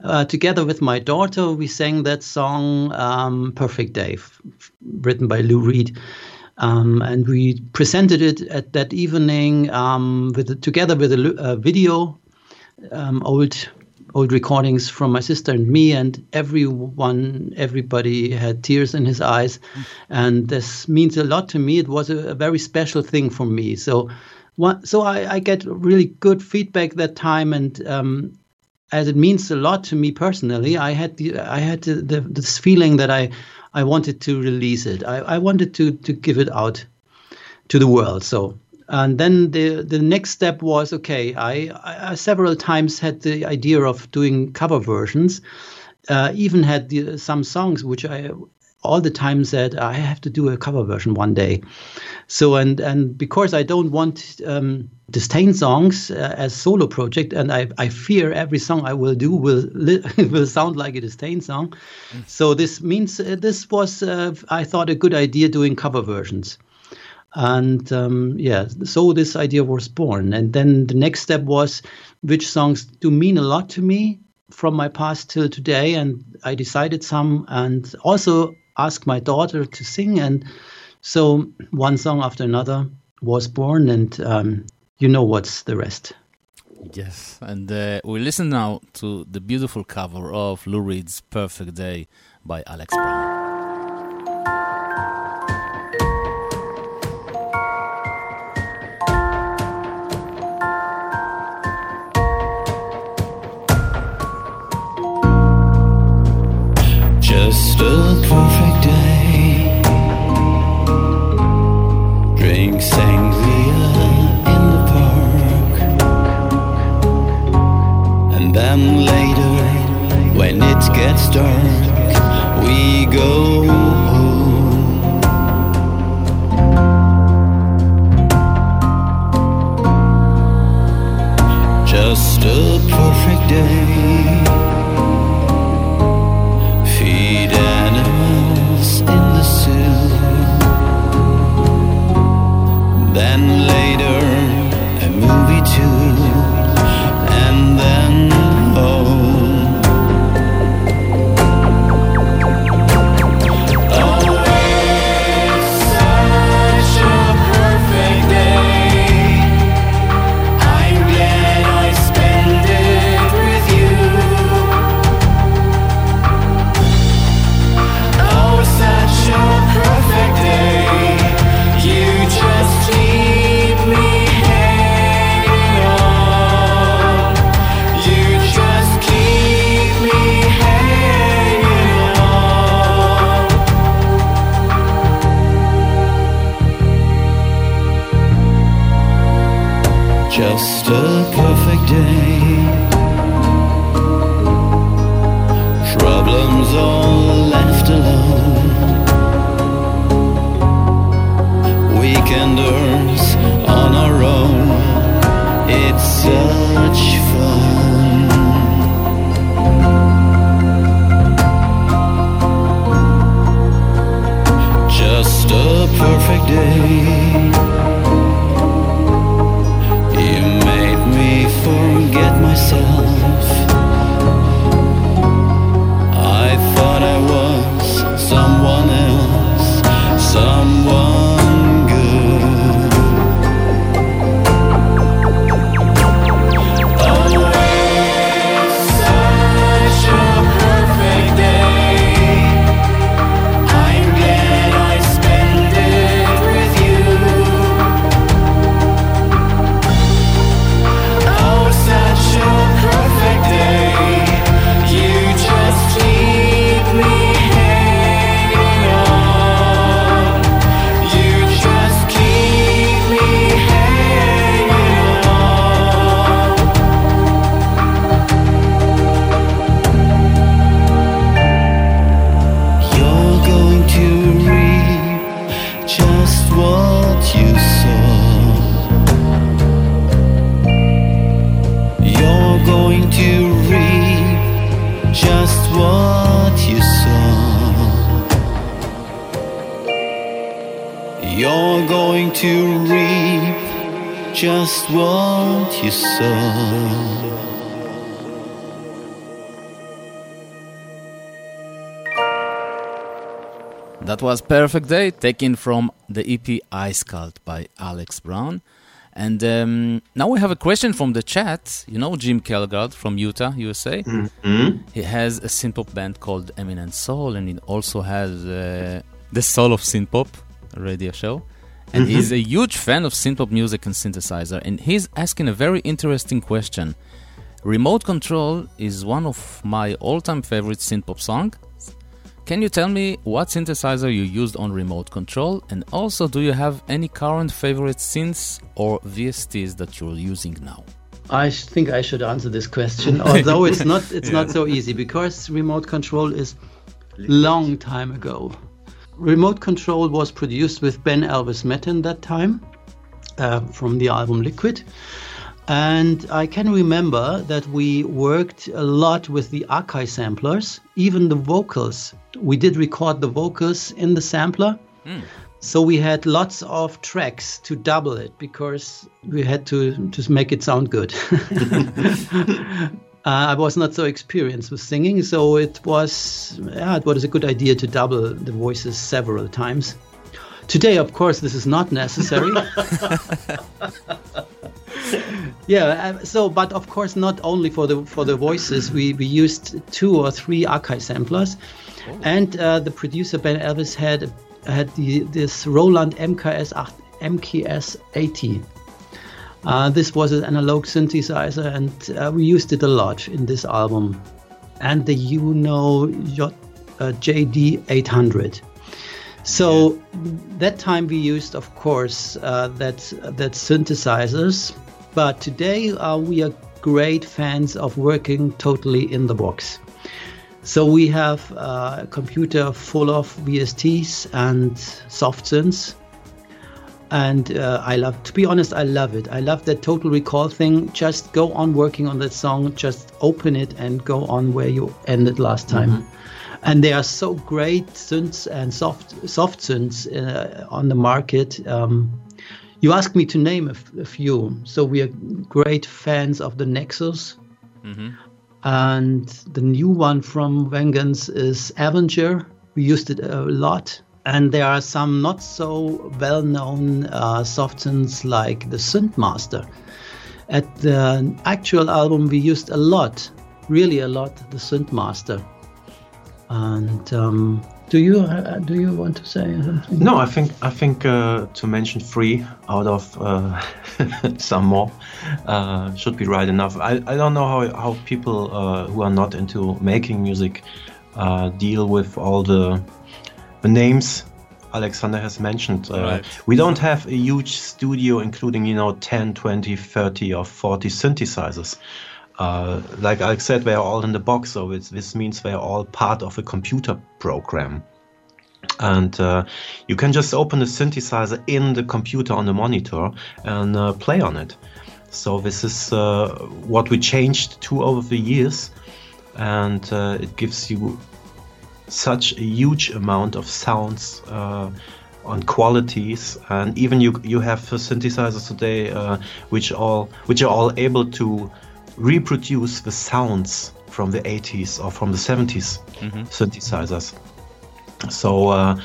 Uh, together with my daughter, we sang that song um, "Perfect Day," f- written by Lou Reed. Um, and we presented it at that evening um, with together with a, a video, um, old old recordings from my sister and me, and everyone, everybody had tears in his eyes, and this means a lot to me. It was a, a very special thing for me. So, so I, I get really good feedback that time, and um, as it means a lot to me personally, I had the I had the, the, this feeling that I I wanted to release it. I, I wanted to to give it out to the world. So and then the the next step was okay. I, I, several times had the idea of doing cover versions. Uh, even had the, some songs which I all the time said I have to do a cover version one day. So and and because I don't want um, Distain songs uh, as solo project, and I, I fear every song I will do will li- will sound like a Distain song. So this means uh, this was uh, I thought a good idea doing cover versions. And um, yeah, so this idea was born. And then the next step was which songs do mean a lot to me from my past till today. And I decided some and also asked my daughter to sing. And so one song after another was born. And um, you know what's the rest. Yes, and uh, we listen now to the beautiful cover of Lou Reed's Perfect Day by Alex Brown. Just a sangria in the park. And then later, when it gets dark, we go home. Just a perfect day. Then day. Was Perfect Day, taken from the EP Ice Cult by Alex Brown. And um, now we have a question from the chat. You know Jim Kelgard from Utah, USA? Mhm. He has a synth-pop band called Eminent Soul, and he also has uh, the Soul of Synth-pop radio show. And Mhm. he's a huge fan of synth-pop music and synthesizer. And he's asking a very interesting question. Remote Control is one of my all-time favorite synth-pop songs. Can you tell me what synthesizer you used on remote control? And also, do you have any current favorite synths or VSTs that you're using now? I think I should answer this question, although it's not it's Yeah. not so easy because remote control is long time ago. Remote control was produced with Ben Elvis Metten that time uh, from the album Liquid. And I can remember that we worked a lot with the Akai samplers, even the vocals. We did record the vocals in the sampler. So we had lots of tracks to double it because we had to just make it sound good. Uh, I was not so experienced with singing, so it was yeah, it was a good idea to double the voices several times. Today, of course, this is not necessary. Yeah. Uh, so, but of course, not only for the for the voices, we we used two or three Akai samplers, oh. and uh, the producer Ben Elvis had had the this Roland MKS 8, MKS 80. Uh, this was an analog synthesizer, and uh, we used it a lot in this album. And the Juno J, uh, JD 800. So yeah. that time we used, of course, uh, that that synthesizers. But today uh, we are great fans of working totally in the box. So we have a computer full of VSTs and soft synths. And uh, I love, to be honest, I love it. I love that total recall thing. Just go on working on that song, just open it and go on where you ended last time. Mm-hmm and there are so great synths and soft soft synths uh, on the market. Um, you asked me to name a, f- a few, so we are great fans of the Nexus, mm-hmm. and the new one from Vengeance is Avenger. We used it a lot, and there are some not so well-known uh, soft synths like the Synthmaster. At the actual album, we used a lot, really a lot, the Synthmaster and um, do you uh, do you want to say something? No, I think I think uh, to mention three out of uh, some more uh, should be right enough. I, I don't know how how people uh, who are not into making music uh, deal with all the the names Alexander has mentioned. Right. We don't have a huge studio including you know 10, 20, 30 or 40 synthesizers. Uh, like I said, they are all in the box, so this means they are all part of a computer program. And uh, you can just open the synthesizer in the computer on the monitor and uh, play on it. So this is uh, what we changed to over the years, and uh, it gives you such a huge amount of sounds on qualities and even you you have synthesizers today uh, which all which are all able to reproduce the sounds from the 80s or from the 70s mm-hmm. synthesizers. So uh,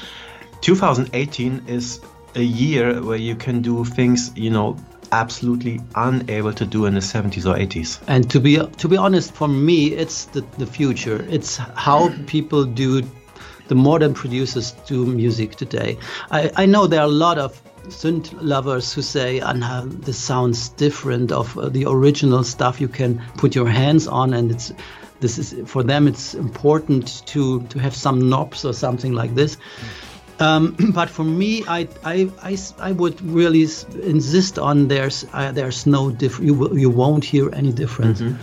2018 is a year where you can do things, you know, absolutely unable to do in the 70s or 80s. And to be to be honest, for me, it's the, the future. It's how people do the modern producers do music today. I, I know there are a lot of synth lovers who say, Anna, this sounds different of uh, the original stuff you can put your hands on and it's this is for them it's important to to have some knobs or something like this um, but for me I, I, I, I would really insist on there's uh, there's no different you, you won't hear any difference mm-hmm.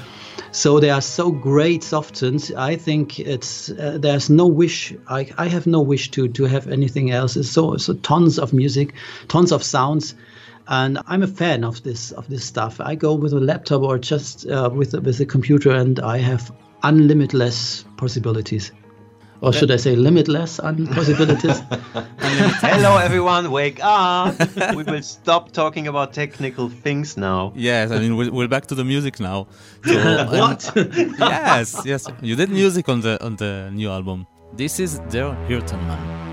So they are so great soft synths. I think it's uh, there's no wish. I, I have no wish to to have anything else. It's so so tons of music, tons of sounds, and I'm a fan of this of this stuff. I go with a laptop or just uh, with with a computer, and I have unlimitless possibilities. Or should I say limitless on possibilities? Hello, everyone, wake up! we will stop talking about technical things now. Yes, I mean, we're, we're back to the music now. So, um, what? yes, yes. You did music on the on the new album. This is Der Hirtenmann.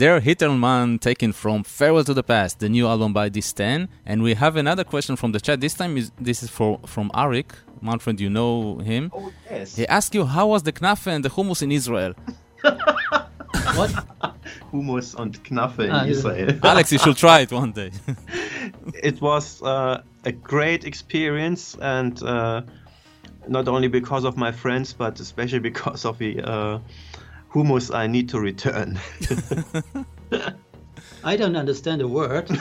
An. Der Hirtenmann taken from Farewell to the Past, the new album by Distain. And we have another question from the chat. This time is, this is for from Arik. Manfred, you know him. Oh, yes. He asked you how was the knafe and the hummus in Israel. What? Humus and Knaffe in Ah. Israel. Alex, you should try it one day. it was uh, a great experience, and uh, not only because of my friends, but especially because of the uh, hummus I need to return. I don't understand a word.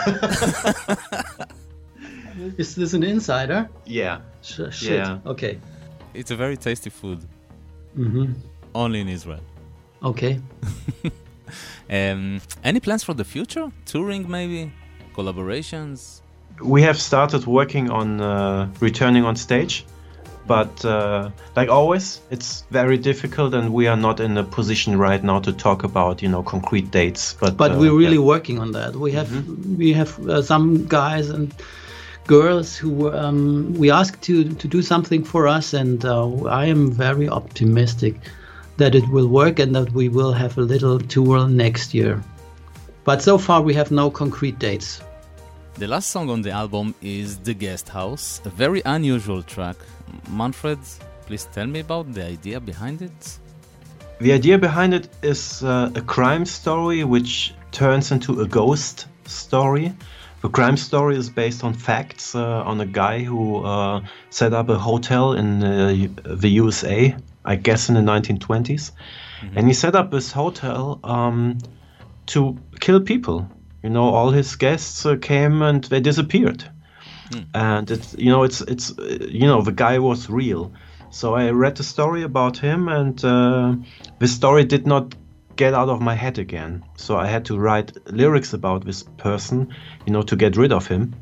Is this an insider? yeah. Sh- shit. Yeah. Okay. it's a very tasty food. hmm Only in Israel. Okay. Um, any plans for the future? Touring, maybe? Collaborations? We have started working on uh, returning on stage, but uh, like always, it's very difficult, and we are not in a position right now to talk about you know concrete dates. But But uh, we're really yeah. working on that. We have we have uh, some guys and girls who um, we asked to to do something for us, and uh, I am very optimistic that it will work and that we will have a little tour next year. But so far, we have no concrete dates. The last song on the album is The Guest House, a very unusual track. Manfred, please tell me about the idea behind it. The idea behind it is uh, a crime story which turns into a ghost story. The crime story is based on facts uh, on a guy who uh, set up a hotel in uh, the USA, I guess in the 1920s. And he set up this hotel um, to kill people. You know, all his guests uh, came and they disappeared. And it's you know it's it's you know the guy was real. So I read the story about him, and uh, the story did not get out of my head again. So I had to write lyrics about this person, you know, to get rid of him.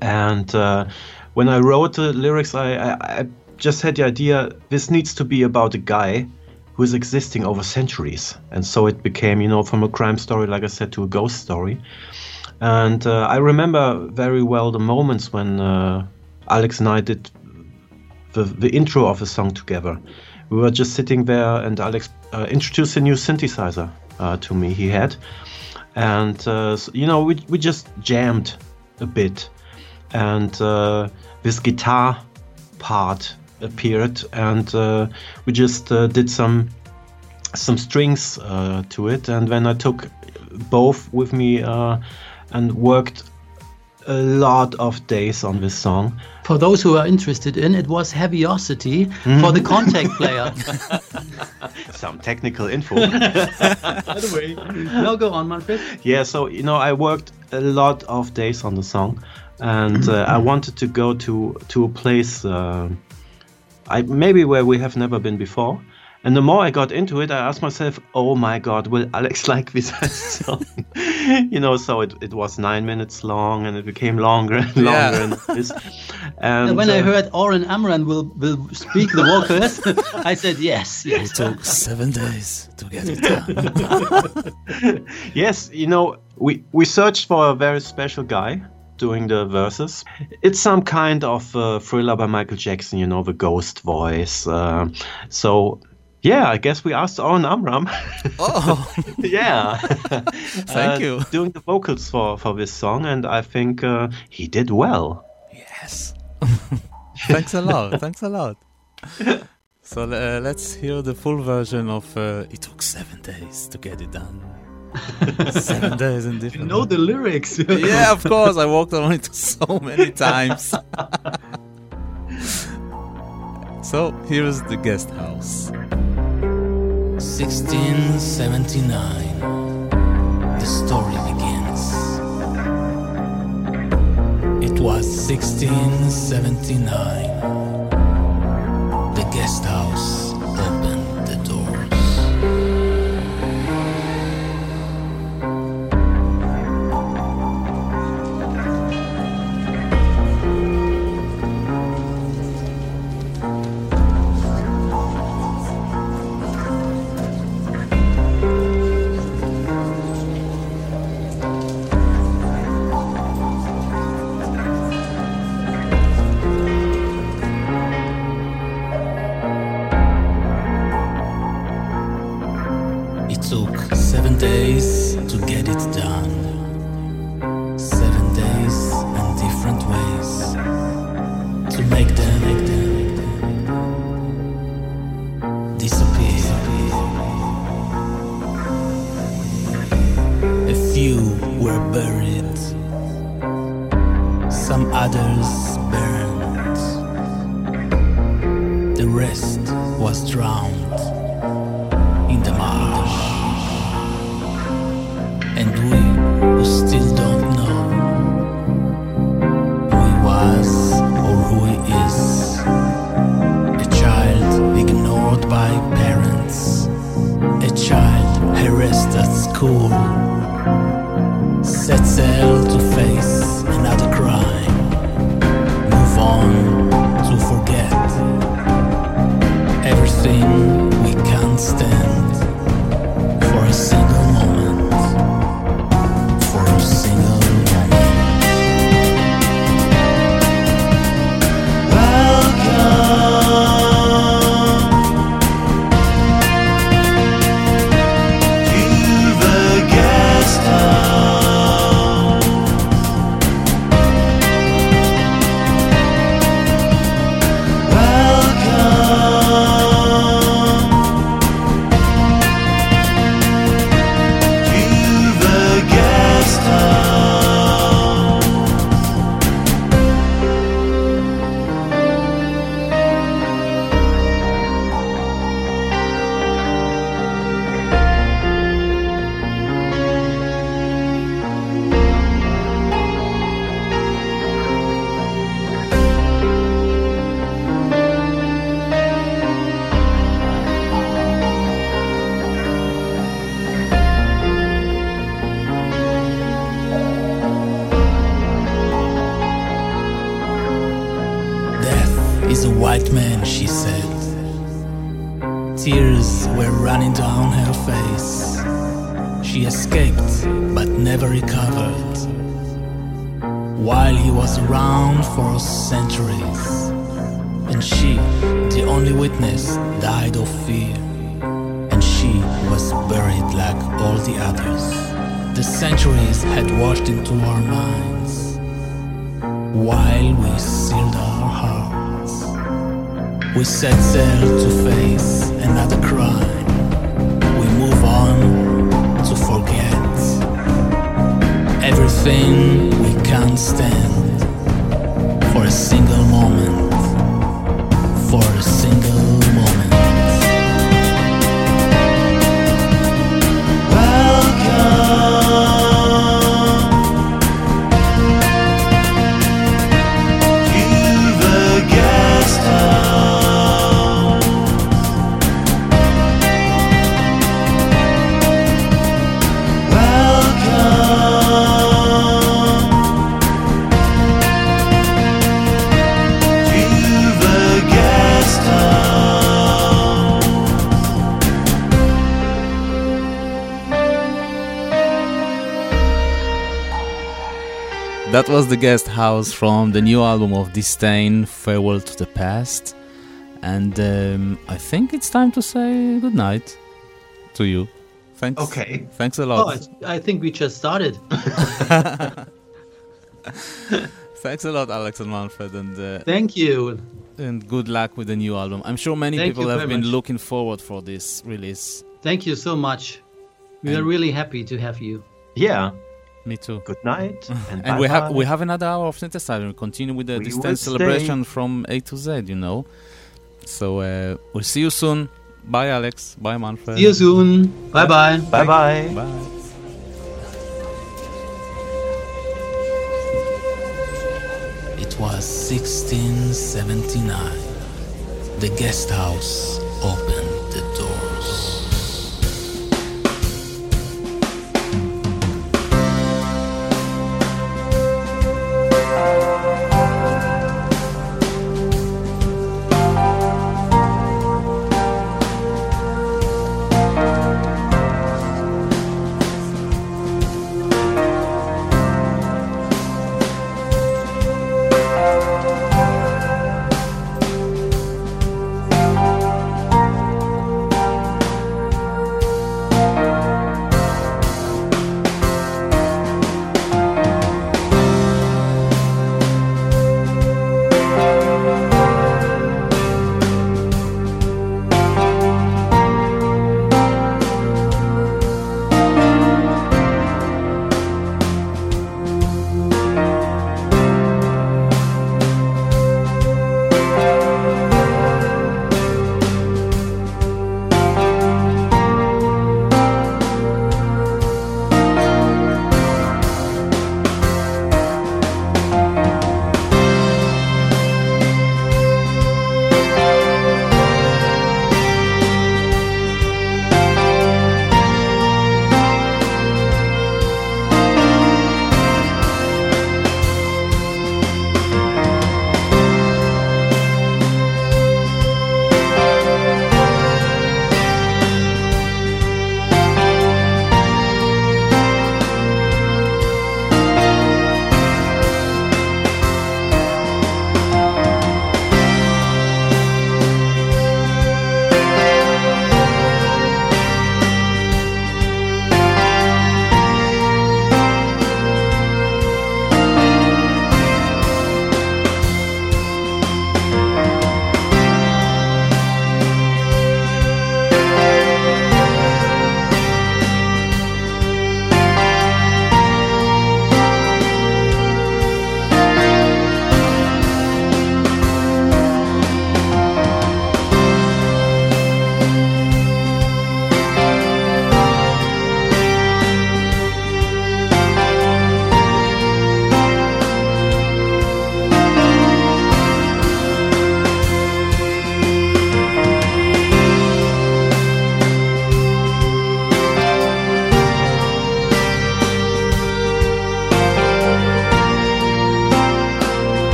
And uh, when I wrote the lyrics, I, I, I just had the idea this needs to be about a guy who is existing over centuries. And so it became, you know, from a crime story, like I said, to a ghost story. And uh, I remember very well the moments when uh, Alex and I did the, the intro of the song together. We were just sitting there, and Alex uh, introduced a new synthesizer uh, to me he had. And, uh, so, you know, we, we just jammed a bit. And uh, this guitar part appeared, and we just did some some strings to it. And then I took both with me uh, and worked a lot of days on this song. For those who are interested in, it was Heaviocity for the Kontakt player. Some technical info. By the way, now go on, Manfred. yeah, so you know, I worked a lot of days on the song, and uh, I wanted to go to to a place, uh, I maybe where we have never been before. And the more I got into it, I asked myself, oh my God, will Alex like this song? you know, so it, it was nine minutes long and it became longer and longer. Yeah. And, and, when uh, I heard Oren Amram will, will speak the vocals, I said, yes, yes. It took seven days to get it done. yes, you know, we, we searched for a very special guy doing the verses. It's some kind of uh, thriller by Michael Jackson, you know, the ghost voice. Uh, so yeah, I guess we asked Oren Amram. Oh, yeah. Thank uh, you. Doing the vocals for for this song, and I think uh, he did well. Yes. Thanks a lot. Thanks a lot. So uh, let's hear the full version of uh, "It Took Seven Days to Get It Done." seven days in different. You know the lyrics. yeah, of course. I walked around it so many times. So here is the guest house. 1679. The story begins. It was 1679. The guest house. sincère was the guest house from the new album of Distain, Farewell to the Past. And um, I think it's time to say goodnight to you. Thanks. Okay. Thanks a Oh, lot. it's- I think we just started. Thanks a lot, Alex and Manfred, and uh, Thank you. and good luck with the new album. I'm sure many Thank people have been much. looking forward for this release. Thank you so much. We are really happy to have you. Yeah. Me too. Good night. And, And we have we have another hour of synthesizer. We continue with the We distance will stay. celebration from A to Z. You know. So uh, we'll see you soon. Bye, Alex. Bye, Manfred. See you soon. Bye bye. Bye bye. Bye. It was 1679. The guest house opened the doors.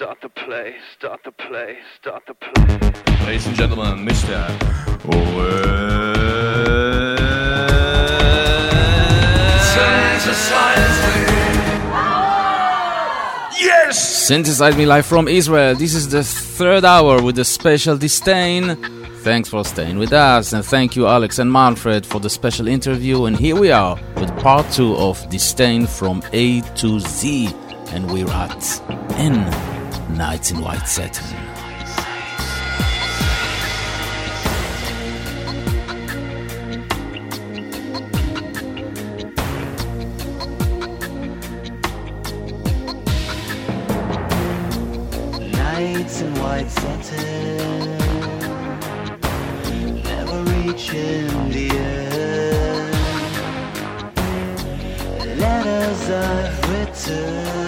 Start the play, start the play, start the play. Ladies and gentlemen, Mr. Synthesize me. Yeah, Synthesize Me live from Israel. This is the third hour with the special Distain. Thanks for staying with us, and thank you, Alex and Manfred, for the special interview. And here we are with part two of Distain from A to Z, and we're at N Nights in White Satin. Nights in white satin, never reaching the end. Letters I've written,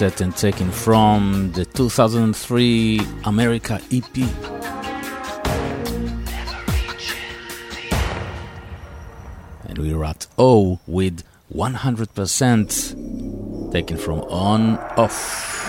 White Satin taken from the 2003 America EP. And we're at O with 100% taken from On Off.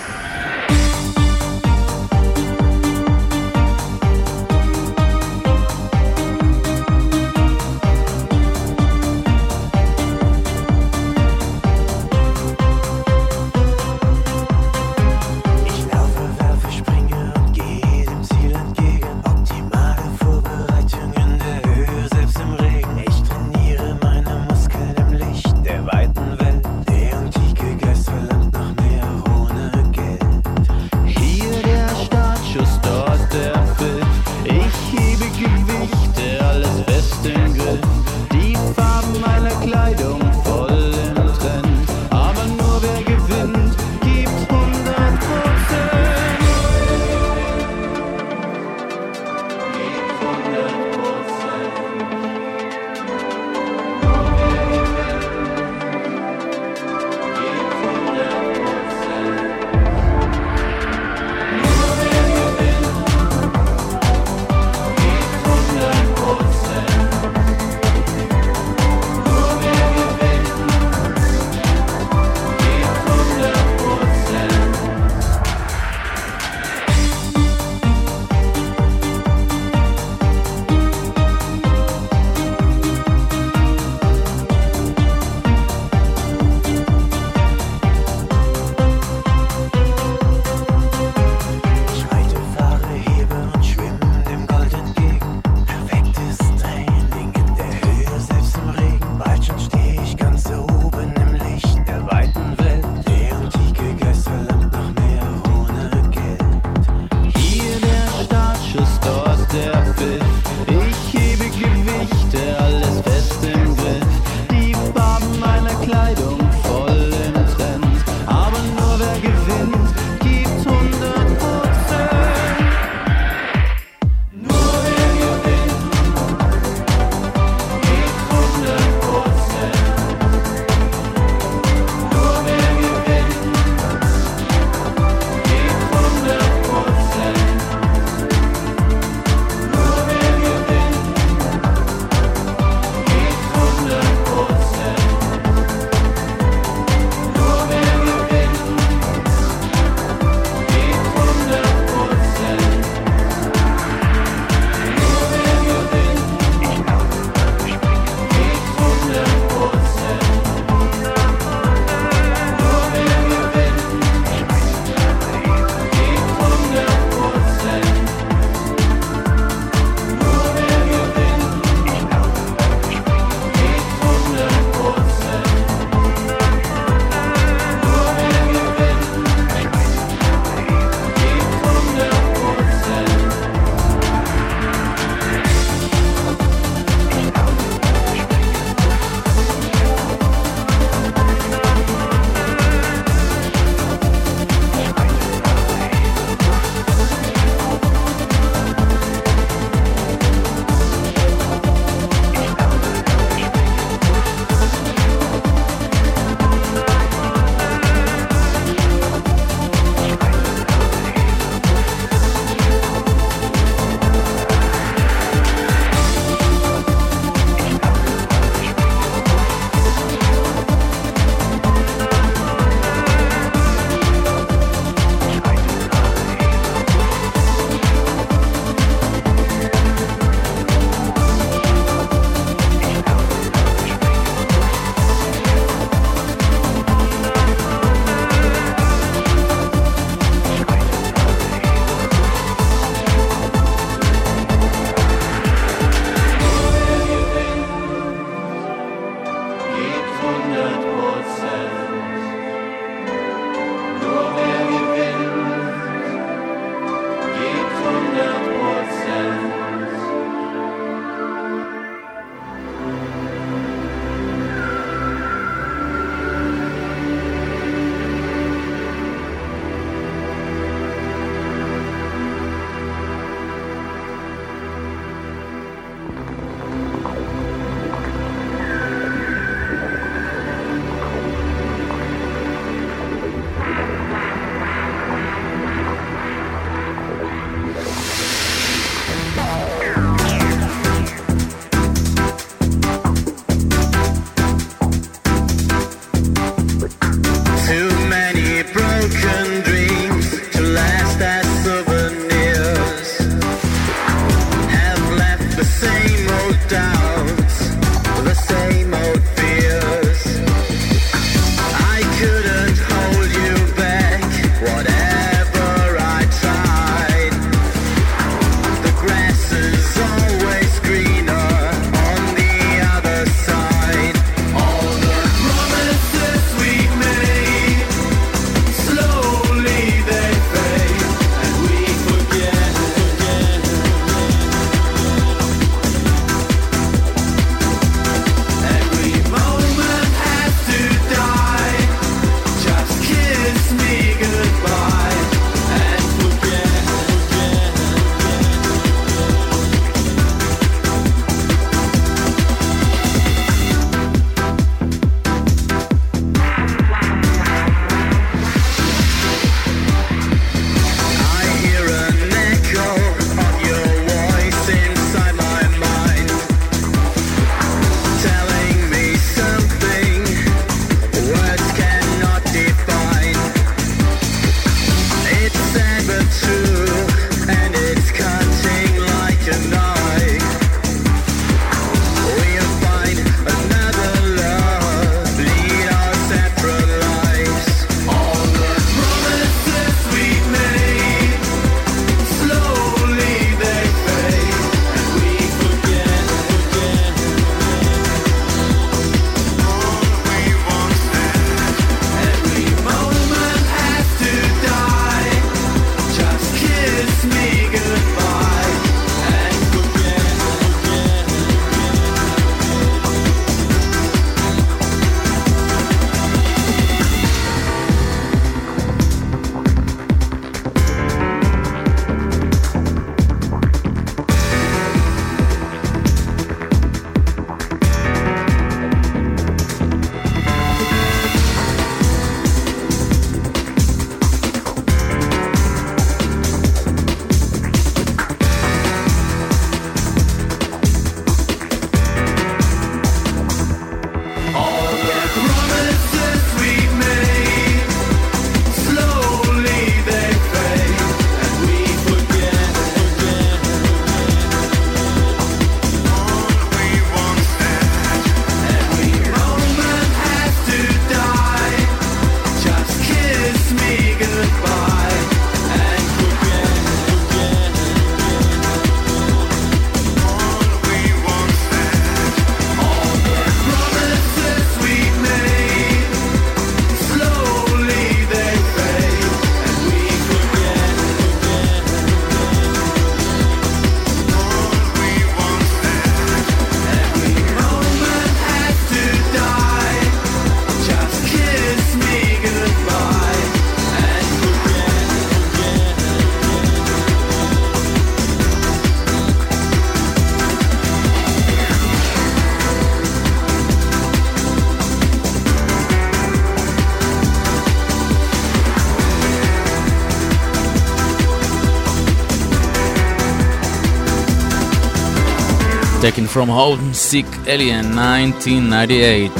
from homesick, Alien 1998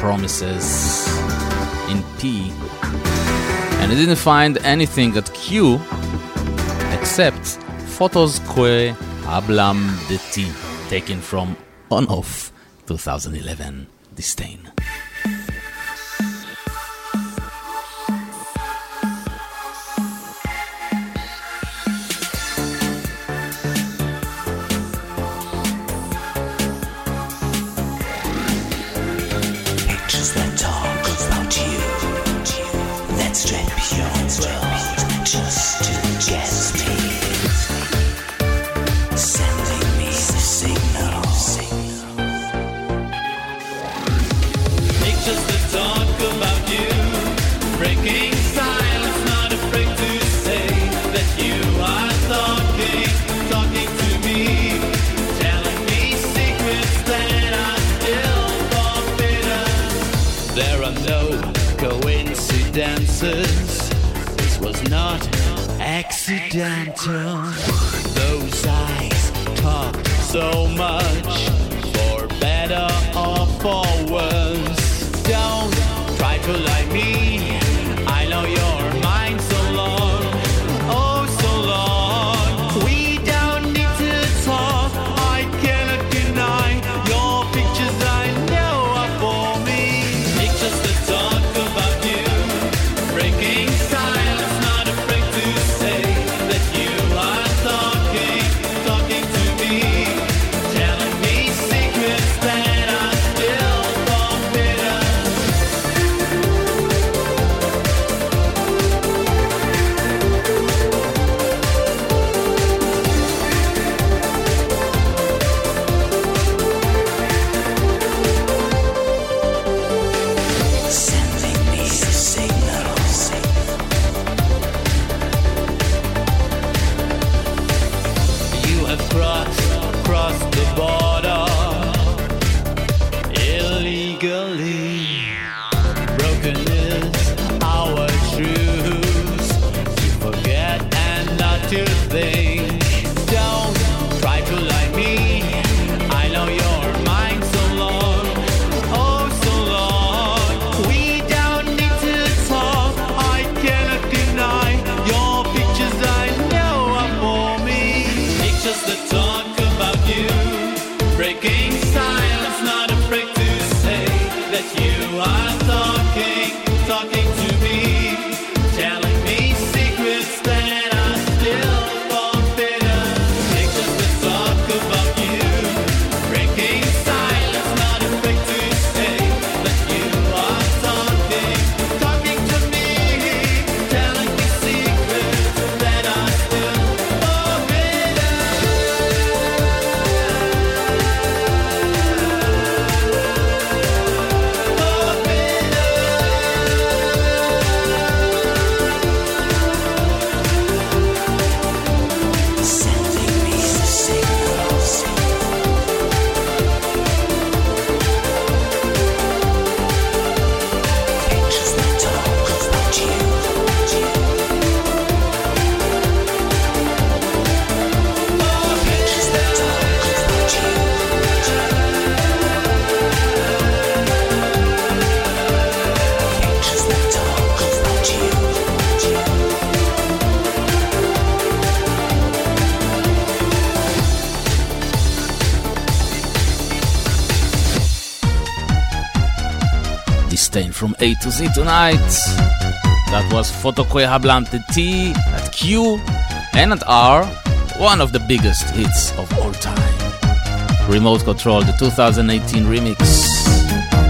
Promises in P. And I didn't find anything at Q except Photos Que Hablam de Ti, taken from On Off 2011 Distain. A to Z tonight. That was Fotokoe Hablante T at Q and at R, one of the biggest hits of all time. Remote Control, the 2018 remix,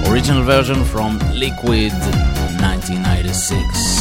original version from Liquid 1996.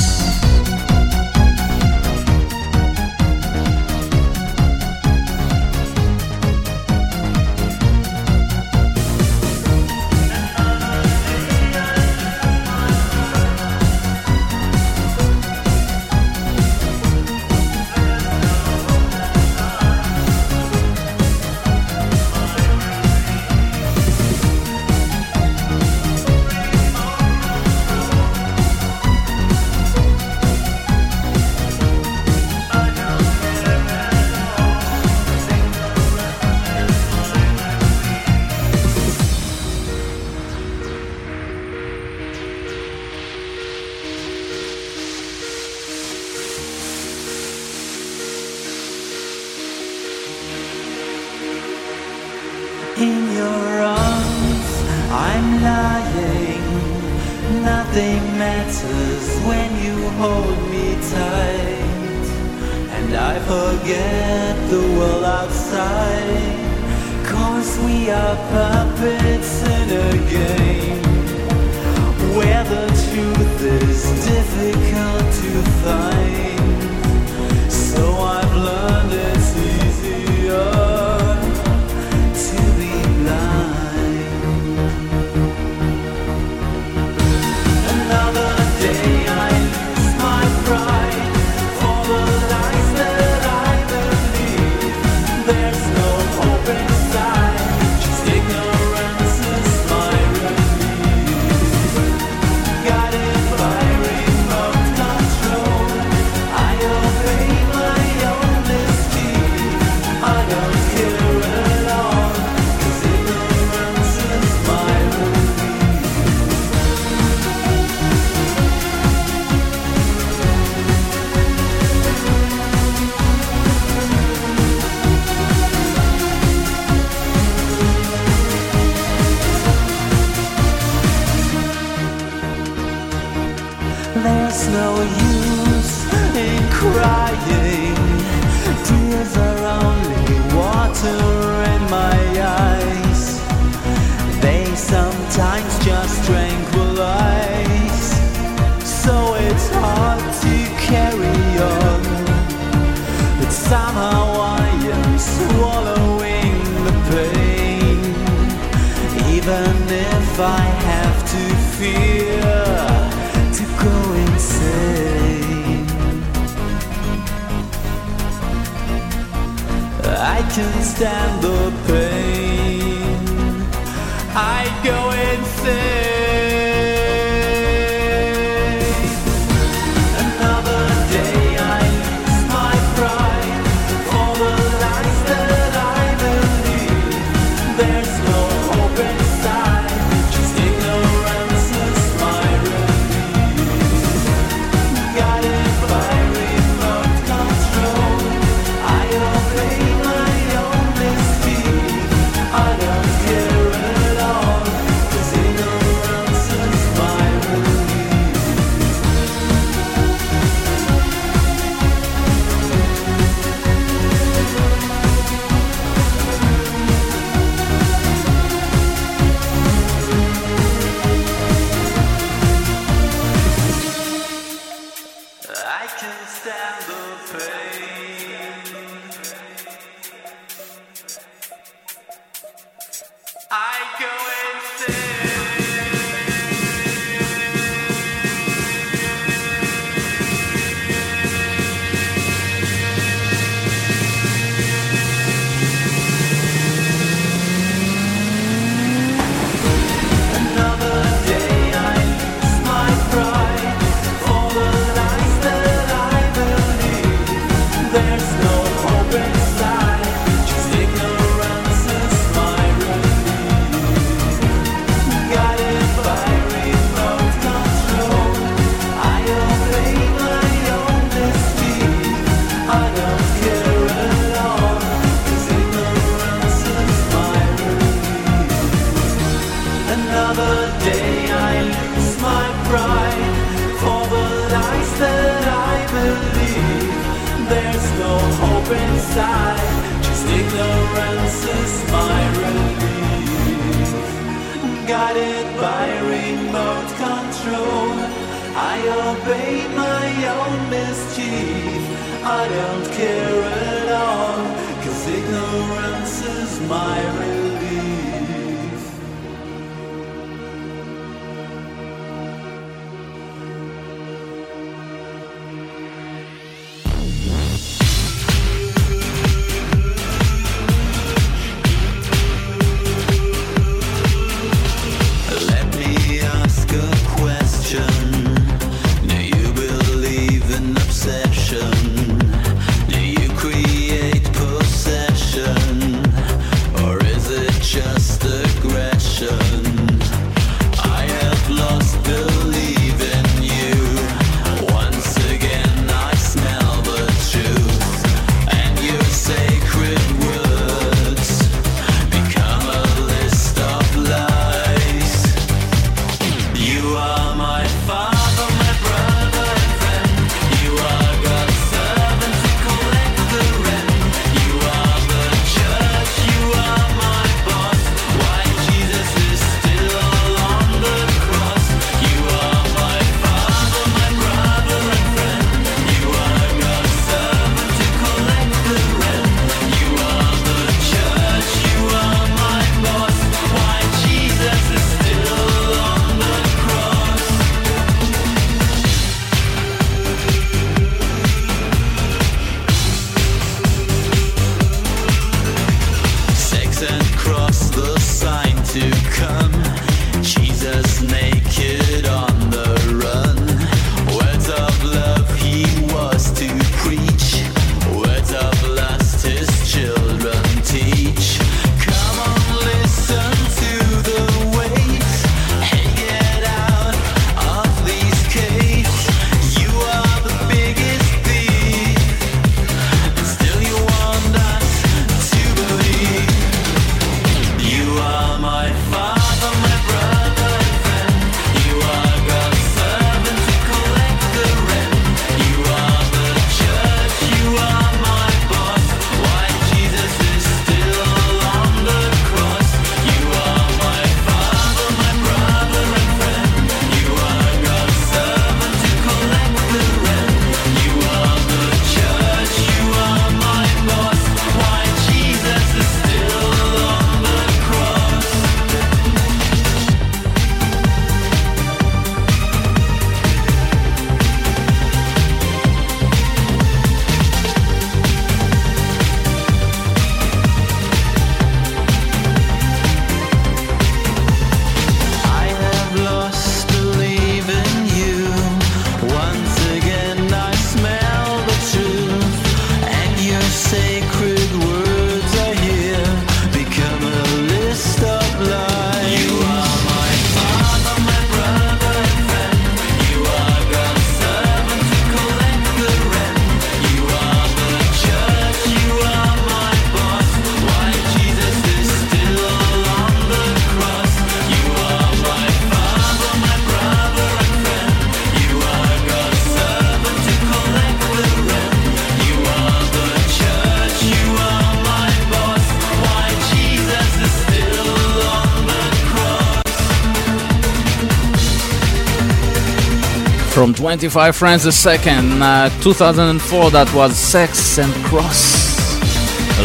25 Frames a second, uh, 2004, that was Sex and Cross.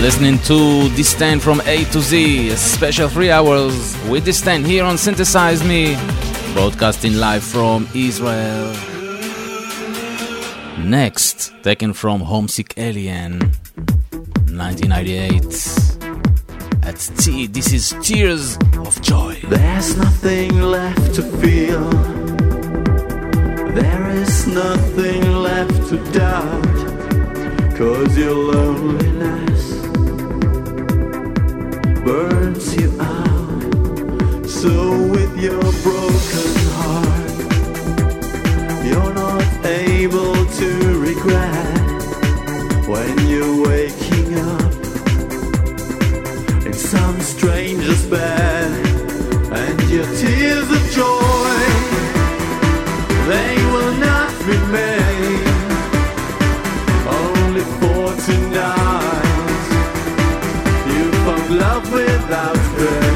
Listening to Distain from A to Z, special three hours with Distain here on Synthesize Me, broadcasting live from Israel. Next, taken from Homesick Alien, 1998. At T, this is Tears of Joy. There's nothing left to feel. There is nothing left to doubt, cause your loneliness burns you out. So with your without fear.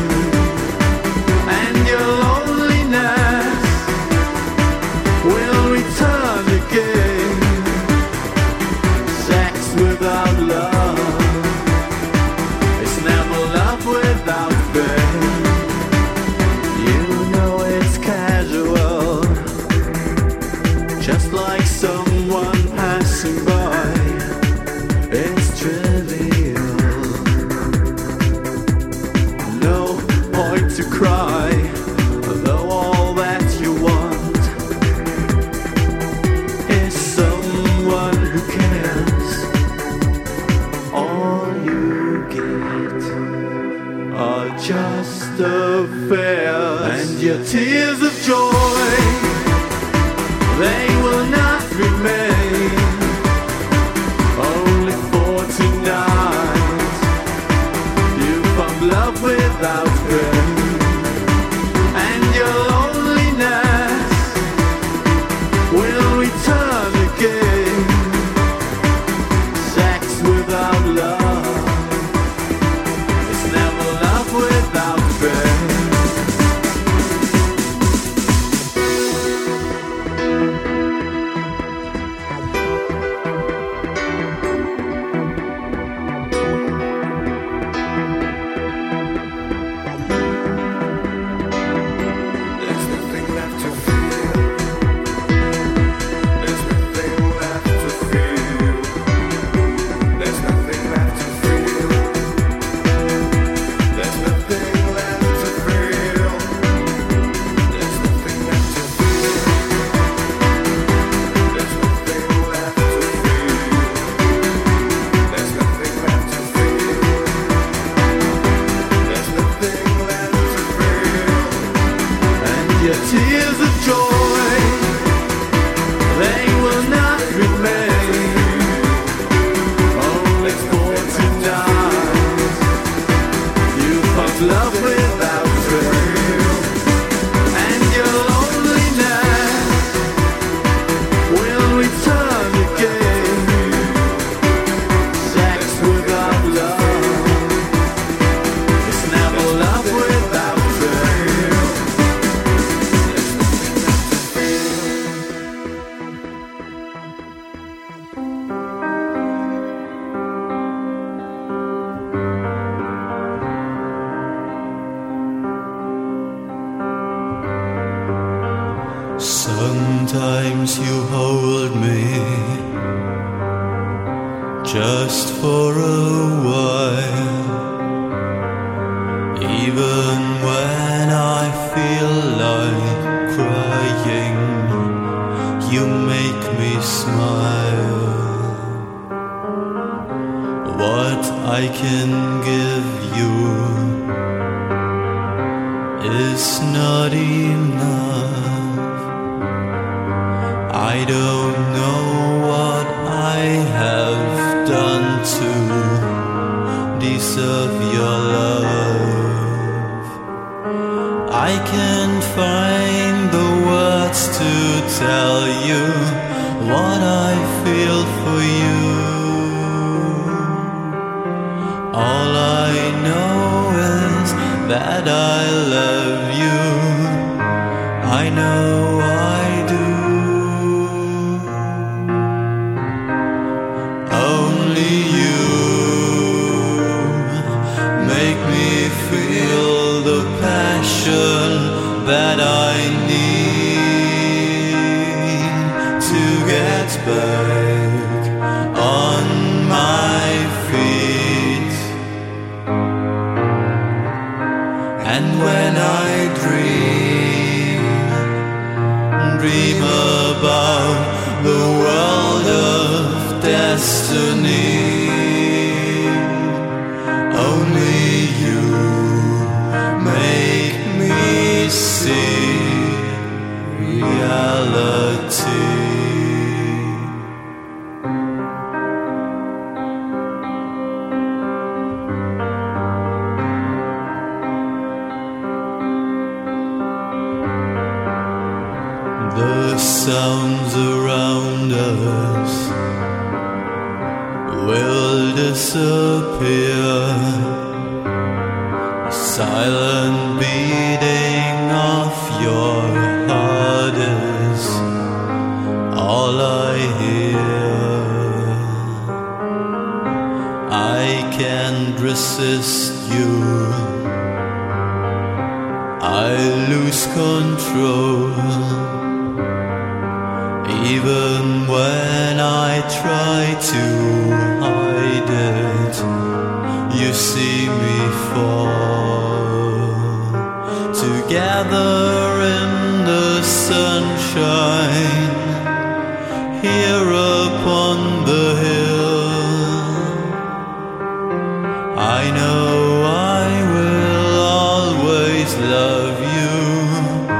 know I will always love you.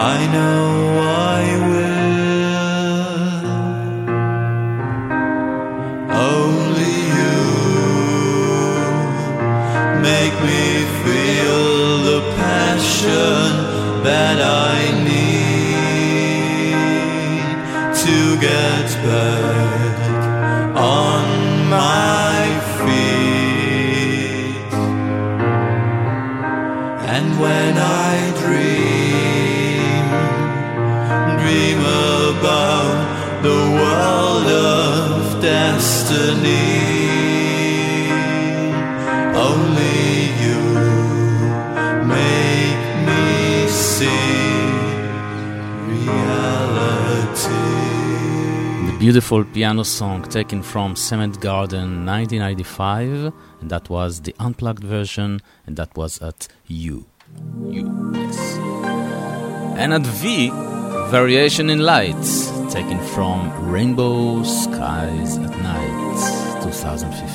I know. beautiful piano song taken from Cement Garden 1995, and that was the unplugged version, and that was at U. U, yes. And at V, Variation in Light, taken from Rainbow Skies at Night 2015.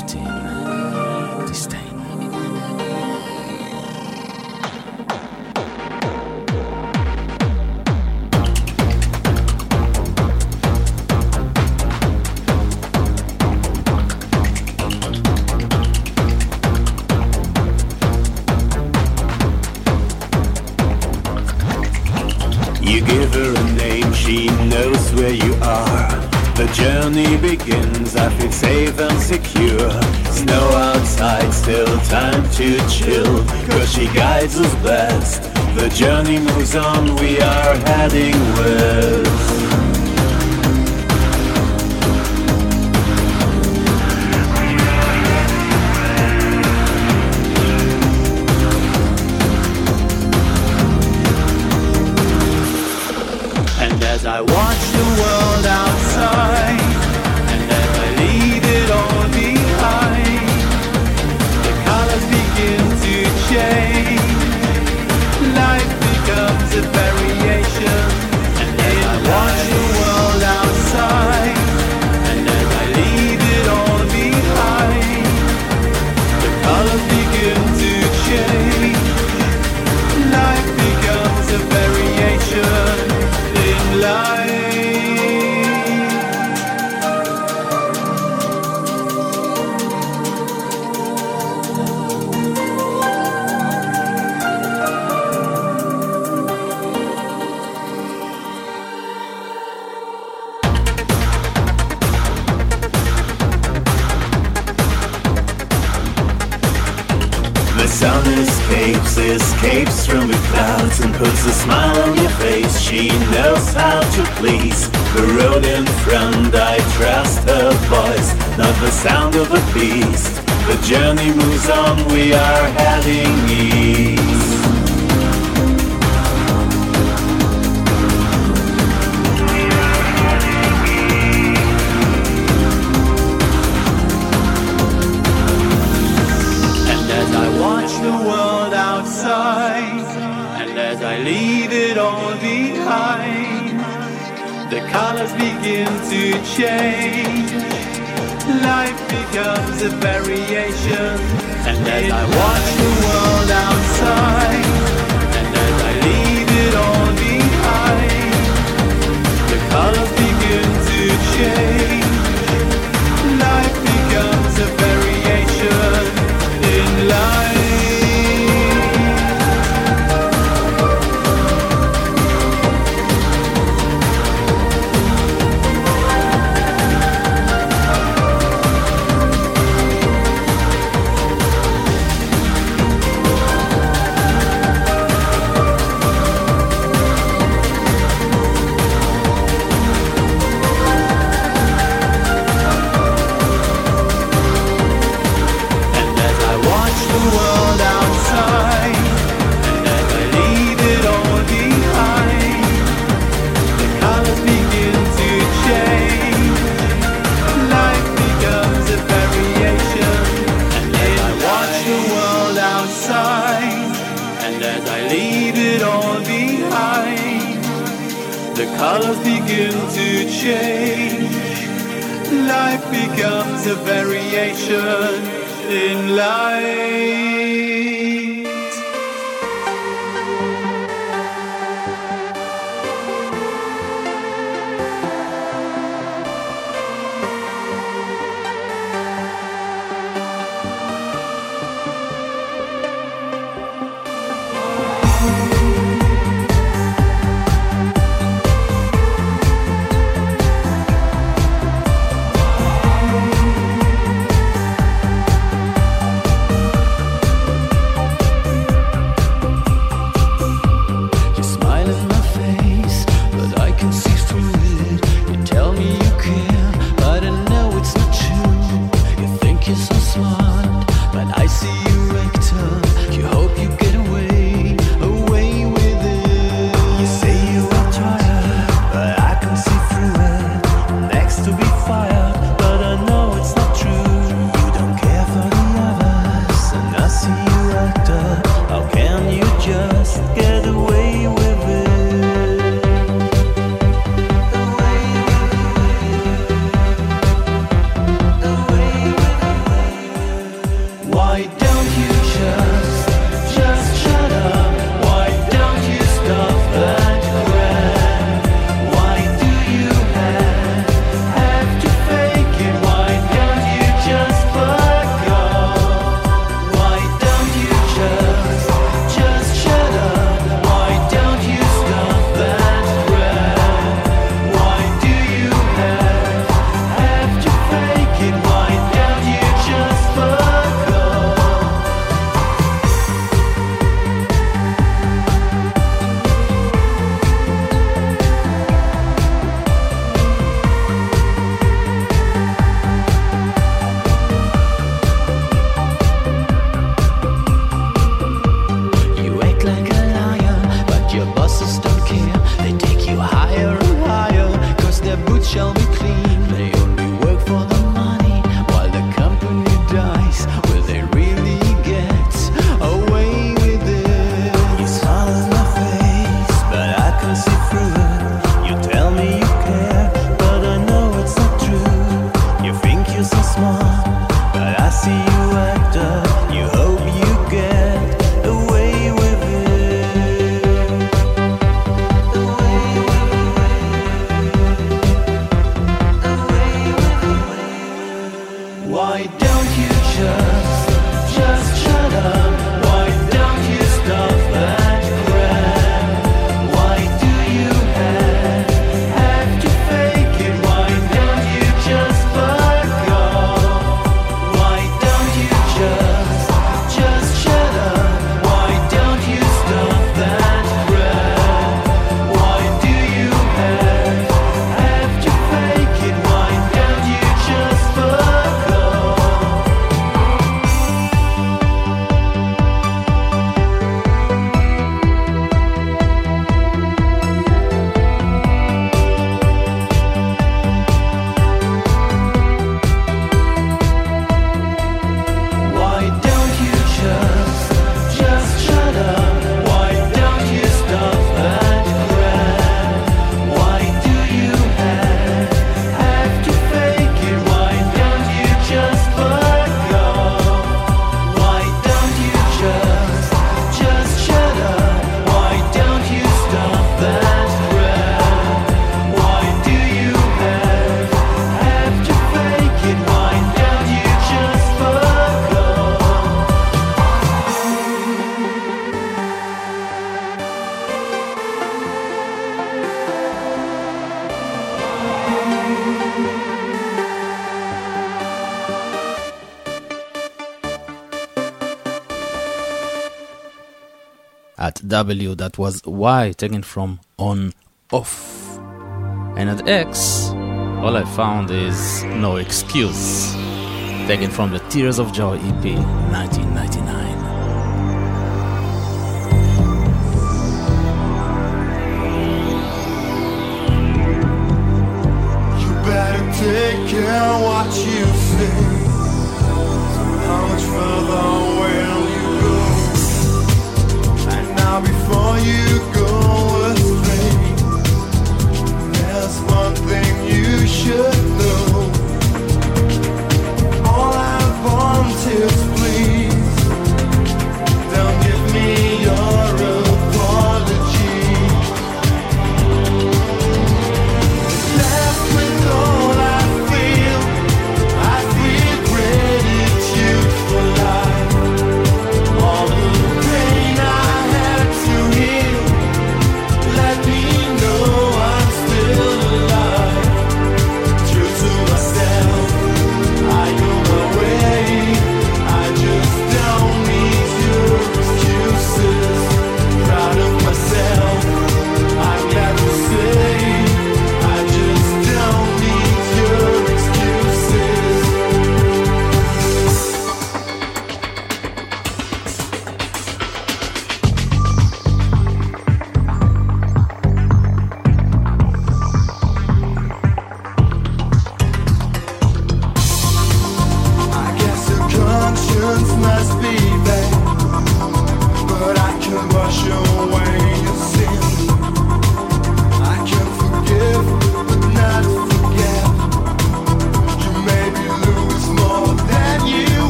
to chill, cause she guides us best. The journey moves on, we are heading west. W, that was Y taken from on off. And at X, all I found is No Excuse, taken from the Tears of Joy EP 1999.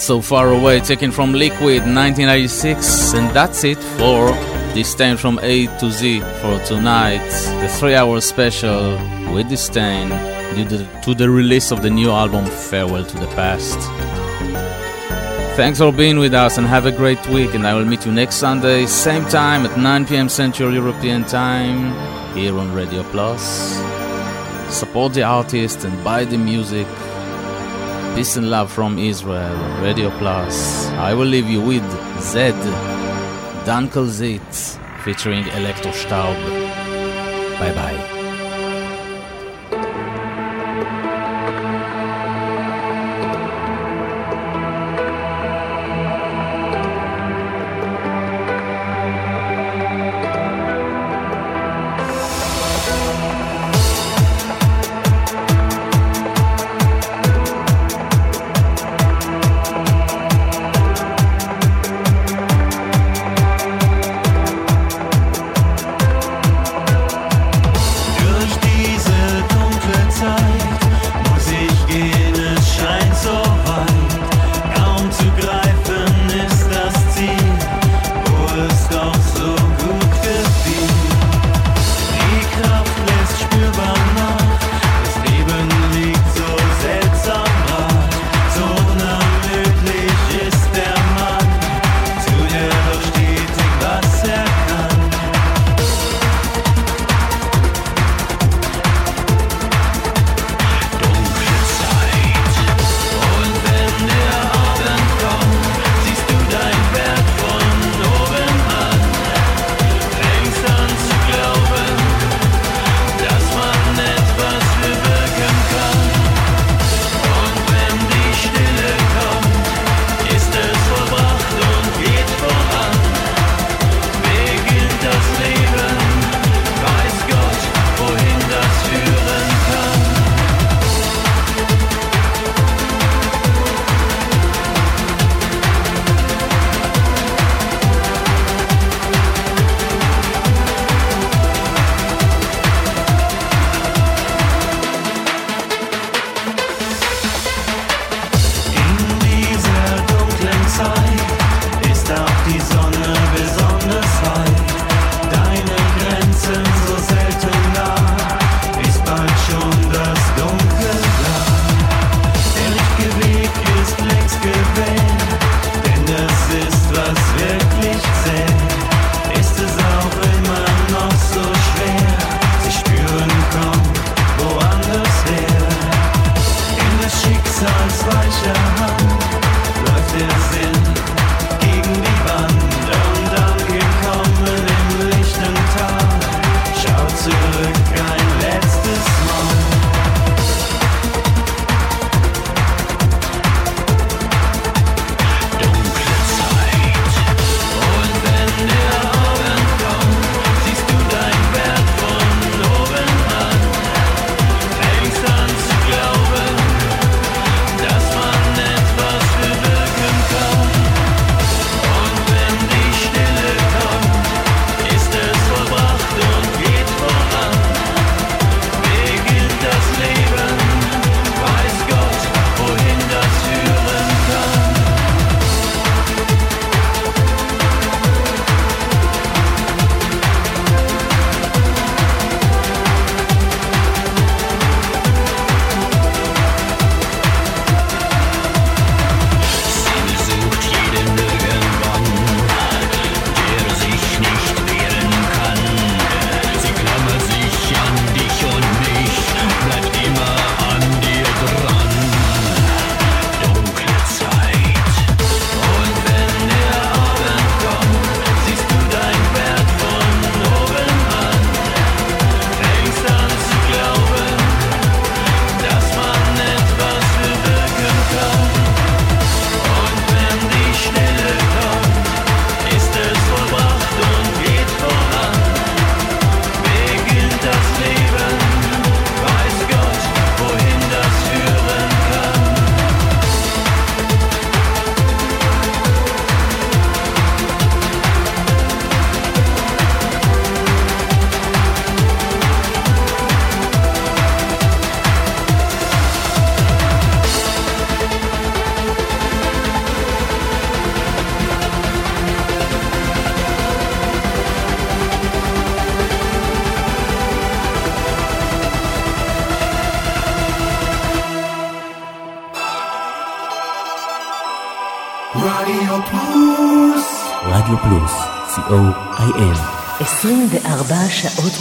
So Far Away, taken from Liquid 1996, and that's it for Distain from A to Z for tonight. The three hour special with Distain due to, to the release of the new album Farewell to the Past. Thanks for being with us and have a great week. And I will meet you next Sunday, same time at 9 p.m. Central European Time, here on Radio Plus. Support the artist and buy the music. Peace and love from Israel, Radio Plus. I will leave you with Zed, Dankel Zit, featuring Electro Staub. Bye bye.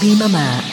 Mi Mamá.